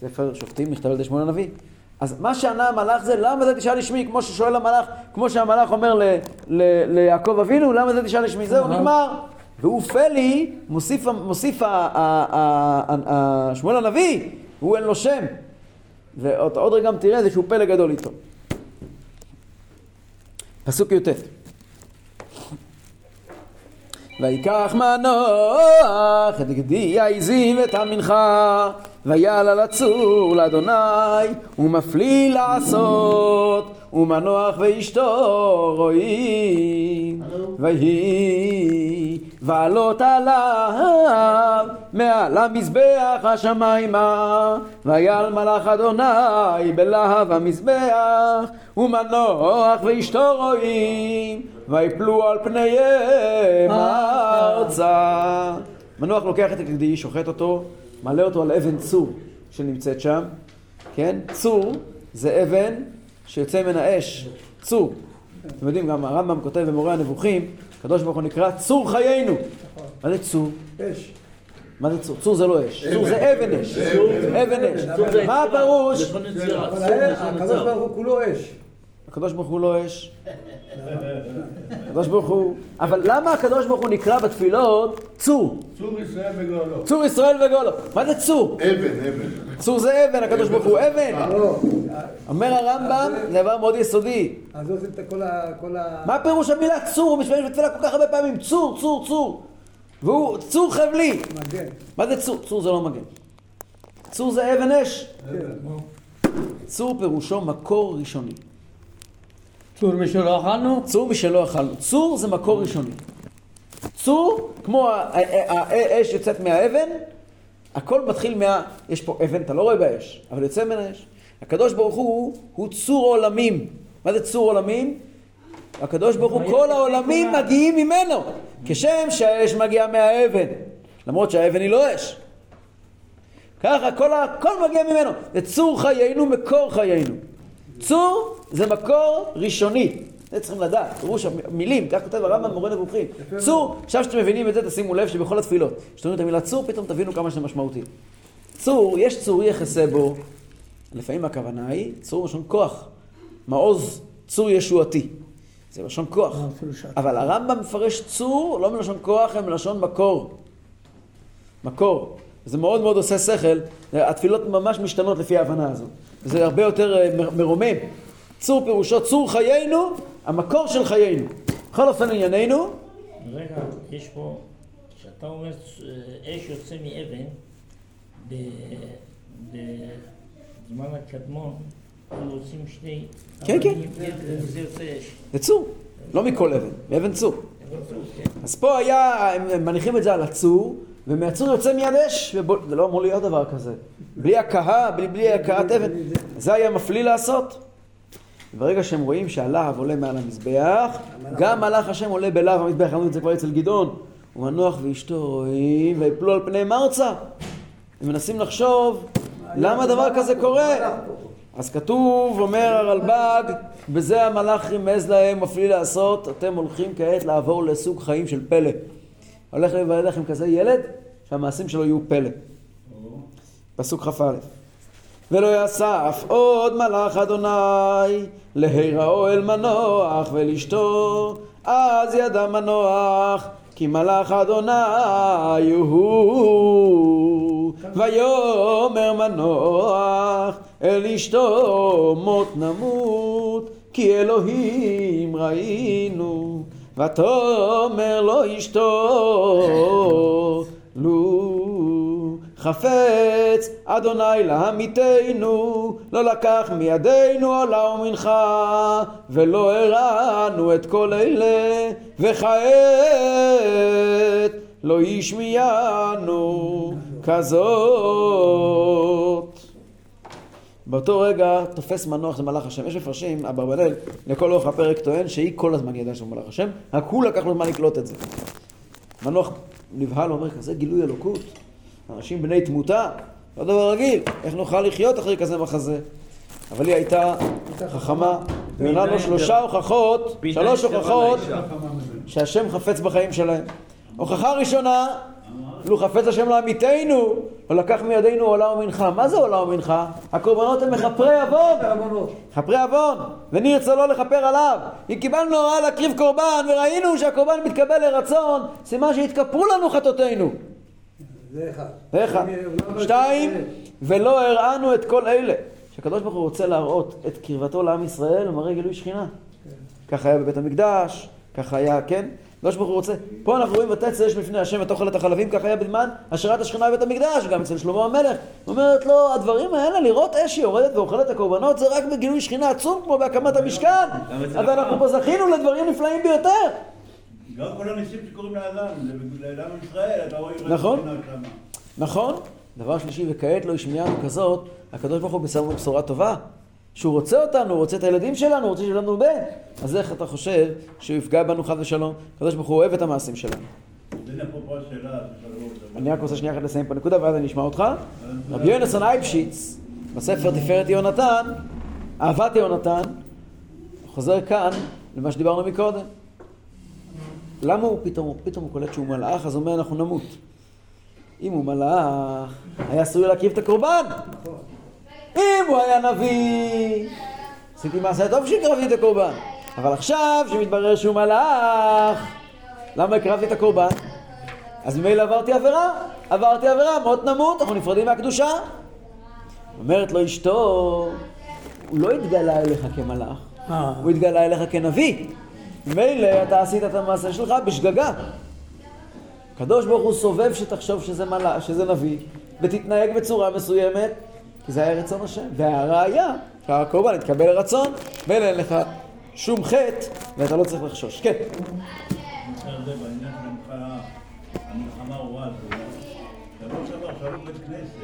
ספר שופטים נכתב על ידי שמואל הנביא. אז מה שענה המלאך זה, למה זה תשאל לשמי? כמו ששואל המלאך, כמו שהמלאך אומר ל, ל, ליעקב אבינו, למה זה תשאל לשמי? זהו, נגמר. והוא פלי, מוסיף, מוסיף שמואל הנביא, הוא אין לו שם. ועוד עוד רגע גם תראה איזשהו פלא גדול איתו. פסוק י"ט ויקח מנוח את גדי העזים ואת המנחה ויעל על הצור לאדוני ומפליא לעשות ומנוח ואשתו רואים. ויהי ועלות עליו מעל המזבח השמיימה. ויעל מלאך אדוני בלהב המזבח ומנוח ואשתו רואים. ויפלו על פניהם ארצה. מנוח לוקח את הגדי, שוחט אותו, מעלה אותו על אבן צור שנמצאת שם, כן? צור זה אבן שיוצא ממנה אש, צור. אתם יודעים, גם הרמב"ם כותב במורה הנבוכים, הקדוש ברוך הוא נקרא צור חיינו. מה זה צור? אש. מה זה צור? צור זה לא אש, צור זה אבן אש. אבן אש. מה הפירוש? האש- הקדוש. ברוך הוא כולו אש. הקדוש ברוך הוא לא אש. הקדוש ברוך הוא... אבל למה הקדוש ברוך הוא נקרא בתפילות צור? צור ישראל בגאולו. צור ישראל וגולו. מה זה צור? אבן, אבן. צור זה אבן, הקדוש ברוך הוא אבן. לא, אומר הרמב"ם, זה דבר מאוד יסודי. אז עושים את. כל ה... מה פירוש המילה צור? הוא משתמש בתפילה כל כך הרבה פעמים. צור, צור, צור. והוא צור חבלי. מגן. מה זה צור? צור זה לא מגן. צור זה אבן אש. צור פירושו מקור ראשוני. צור משלו אכלנו? צור משלא אכלנו. צור זה מקור ראשוני. צור, כמו האש יוצאת מהאבן, הכל מתחיל מה... יש פה אבן, אתה לא רואה באש, אבל יוצא ממנה אש. הקדוש ברוך הוא, הוא צור עולמים. מה זה צור עולמים? הקדוש ברוך הוא, כל העולמים מגיעים ממנו, כשם שהאש מגיעה מהאבן, למרות שהאבן היא לא אש. ככה, כל הכל מגיע ממנו. זה צור חיינו, מקור חיינו. צור זה מקור ראשוני. זה צריכים לדעת, פירוש המילים, כך כותב הרמב"ם מורה נבוכים. צור, עכשיו שאתם מבינים את זה, תשימו לב שבכל התפילות, כשאתם את המילה צור, פתאום תבינו כמה שזה משמעותי. צור, יש צור יחסה בו, לפעמים הכוונה היא, צור מלשון כוח. מעוז צור ישועתי. זה מלשון כוח. שעת. אבל הרמב"ם מפרש צור לא מלשון כוח, אלא מלשון מקור. מקור. זה מאוד מאוד עושה שכל, התפילות ממש משתנות לפי ההבנה הזאת. זה הרבה יותר אה, מרומם. צור פירושו צור חיינו, המקור של חיינו. בכל אופן ענייננו, רגע, יש פה, כשאתה אומר אה, אש יוצא מאבן, בזמן הקדמון, היו עושים שני... כן, כן. אבנים, וזה יוצא אש. זה צור, לא מכל אבן, מאבן צור. אז פה היה, הם מניחים את זה על הצור, ומהצור יוצא מיד אש, זה לא אמור להיות דבר כזה. בלי הכאה, בלי, בלי הכאת אבן. זה היה מפליא לעשות. ברגע שהם רואים שהלהב עולה מעל המזבח, גם מלאך השם עולה בלהב המזבח, אמרנו את זה כבר אצל גדעון. ומנוח ואשתו רואים, ויפלו על פניהם ארצה. הם מנסים לחשוב, למה דבר כזה קורה? אז כתוב, אומר הרלב"ג, בזה המלאך רימז להם, מפליא לעשות, אתם הולכים כעת לעבור לסוג חיים של פלא. הולך להיוולד לכם כזה ילד, שהמעשים שלו יהיו פלא. פסוק כ"א. ולא יסף עוד מלאך אדוני להיראו אל מנוח ולאשתו אז ידע מנוח כי מלאך אדוני הוא ויאמר מנוח אל אשתו מות נמות כי אלוהים ראינו ותאמר לו אשתו לו חפץ אדוני להמיתנו לא לקח מידינו עולה ומנחה ולא הראנו את כל אלה וכעת לא ישמיענו כזאת באותו רגע תופס מנוח זה מלאך השם. יש מפרשים, אברבנאל, לכל אורך הפרק טוען שהיא כל הזמן ידעה שהוא מלאך השם, רק הוא לקח לו זמן לקלוט את זה. מנוח נבהל ואומר, כזה גילוי אלוקות, אנשים בני תמותה, לא דבר רגיל, איך נוכל לחיות אחרי כזה מחזה? אבל היא הייתה חכמה, ונתנה לו שלושה הוכחות, שלוש הוכחות שהשם חפץ בחיים שלהם. הוכחה ראשונה, לו חפץ השם לעמיתנו, הוא לקח מידינו עולה ומנחה. מה זה עולה ומנחה? הקורבנות הם מכפרי עוון. מכפרי עוון, ונרצה לא לכפר עליו. אם קיבלנו הוראה להקריב קורבן, וראינו שהקורבן מתקבל לרצון, סימן שהתכפרו לנו חטאותינו. זה אחד. זה אחד. שתיים, ולא הראנו את כל אלה. כשהקדוש ברוך הוא רוצה להראות את קרבתו לעם ישראל, הוא מראה גילוי שכינה. ככה היה בבית המקדש, ככה היה, כן? הקדוש ברוך הוא רוצה. פה אנחנו רואים ותצא יש לפני השם את אוכלת החלבים, ככה היה בזמן השארת השכינה בבית המקדש, גם אצל שלמה המלך. הוא אומרת לו, הדברים האלה, לראות אש שיורדת ואוכלת את הקורבנות, זה רק בגילוי שכינה עצום כמו בהקמת המשכן. אז אנחנו פה זכינו לדברים נפלאים ביותר. גם כל הניסים שקוראים לאדם, לעם ישראל, אתה רואה... נכון. נכון? דבר שלישי, וכעת לא השמיענו כזאת, הקדוש ברוך הוא לנו בשורה טובה. שהוא רוצה אותנו, הוא רוצה את הילדים שלנו, הוא רוצה שיהיה לנו בן. אז איך אתה חושב שהוא יפגע בנו חד ושלום? הקדוש ברוך הוא אוהב את המעשים שלנו. אני רק רוצה שנייה אחת לסיים פה נקודה ואז אני אשמע אותך. רבי יונתן אייבשיץ, בספר תפארת יהונתן, אהבת יהונתן, חוזר כאן למה שדיברנו מקודם. למה הוא פתאום, פתאום הוא קולט שהוא מלאך, אז הוא אומר אנחנו נמות. אם הוא מלאך, היה אסור להקריב את הקורבן. אם הוא היה נביא, עשיתי מעשה טוב שהקרבתי את הקורבן. אבל עכשיו, שמתברר שהוא מלאך, למה הקרבתי את הקורבן? אז ממילא עברתי עבירה, עברתי עבירה, מות נמות, אנחנו נפרדים מהקדושה. אומרת לו אשתו, הוא לא התגלה אליך כמלאך, אה. הוא התגלה אליך כנביא. ממילא אתה עשית את המעשה שלך בשגגה. הקדוש ברוך הוא סובב שתחשוב שזה, מלאך, שזה נביא, ותתנהג בצורה מסוימת, זה היה רצון השם. והראיה, שהקורבן התקבל לרצון, ואין אין לך שום חטא, ואתה לא צריך לחשוש. כן. המלחמה, הזו, שבוע שעבר שאלו בית כנסת,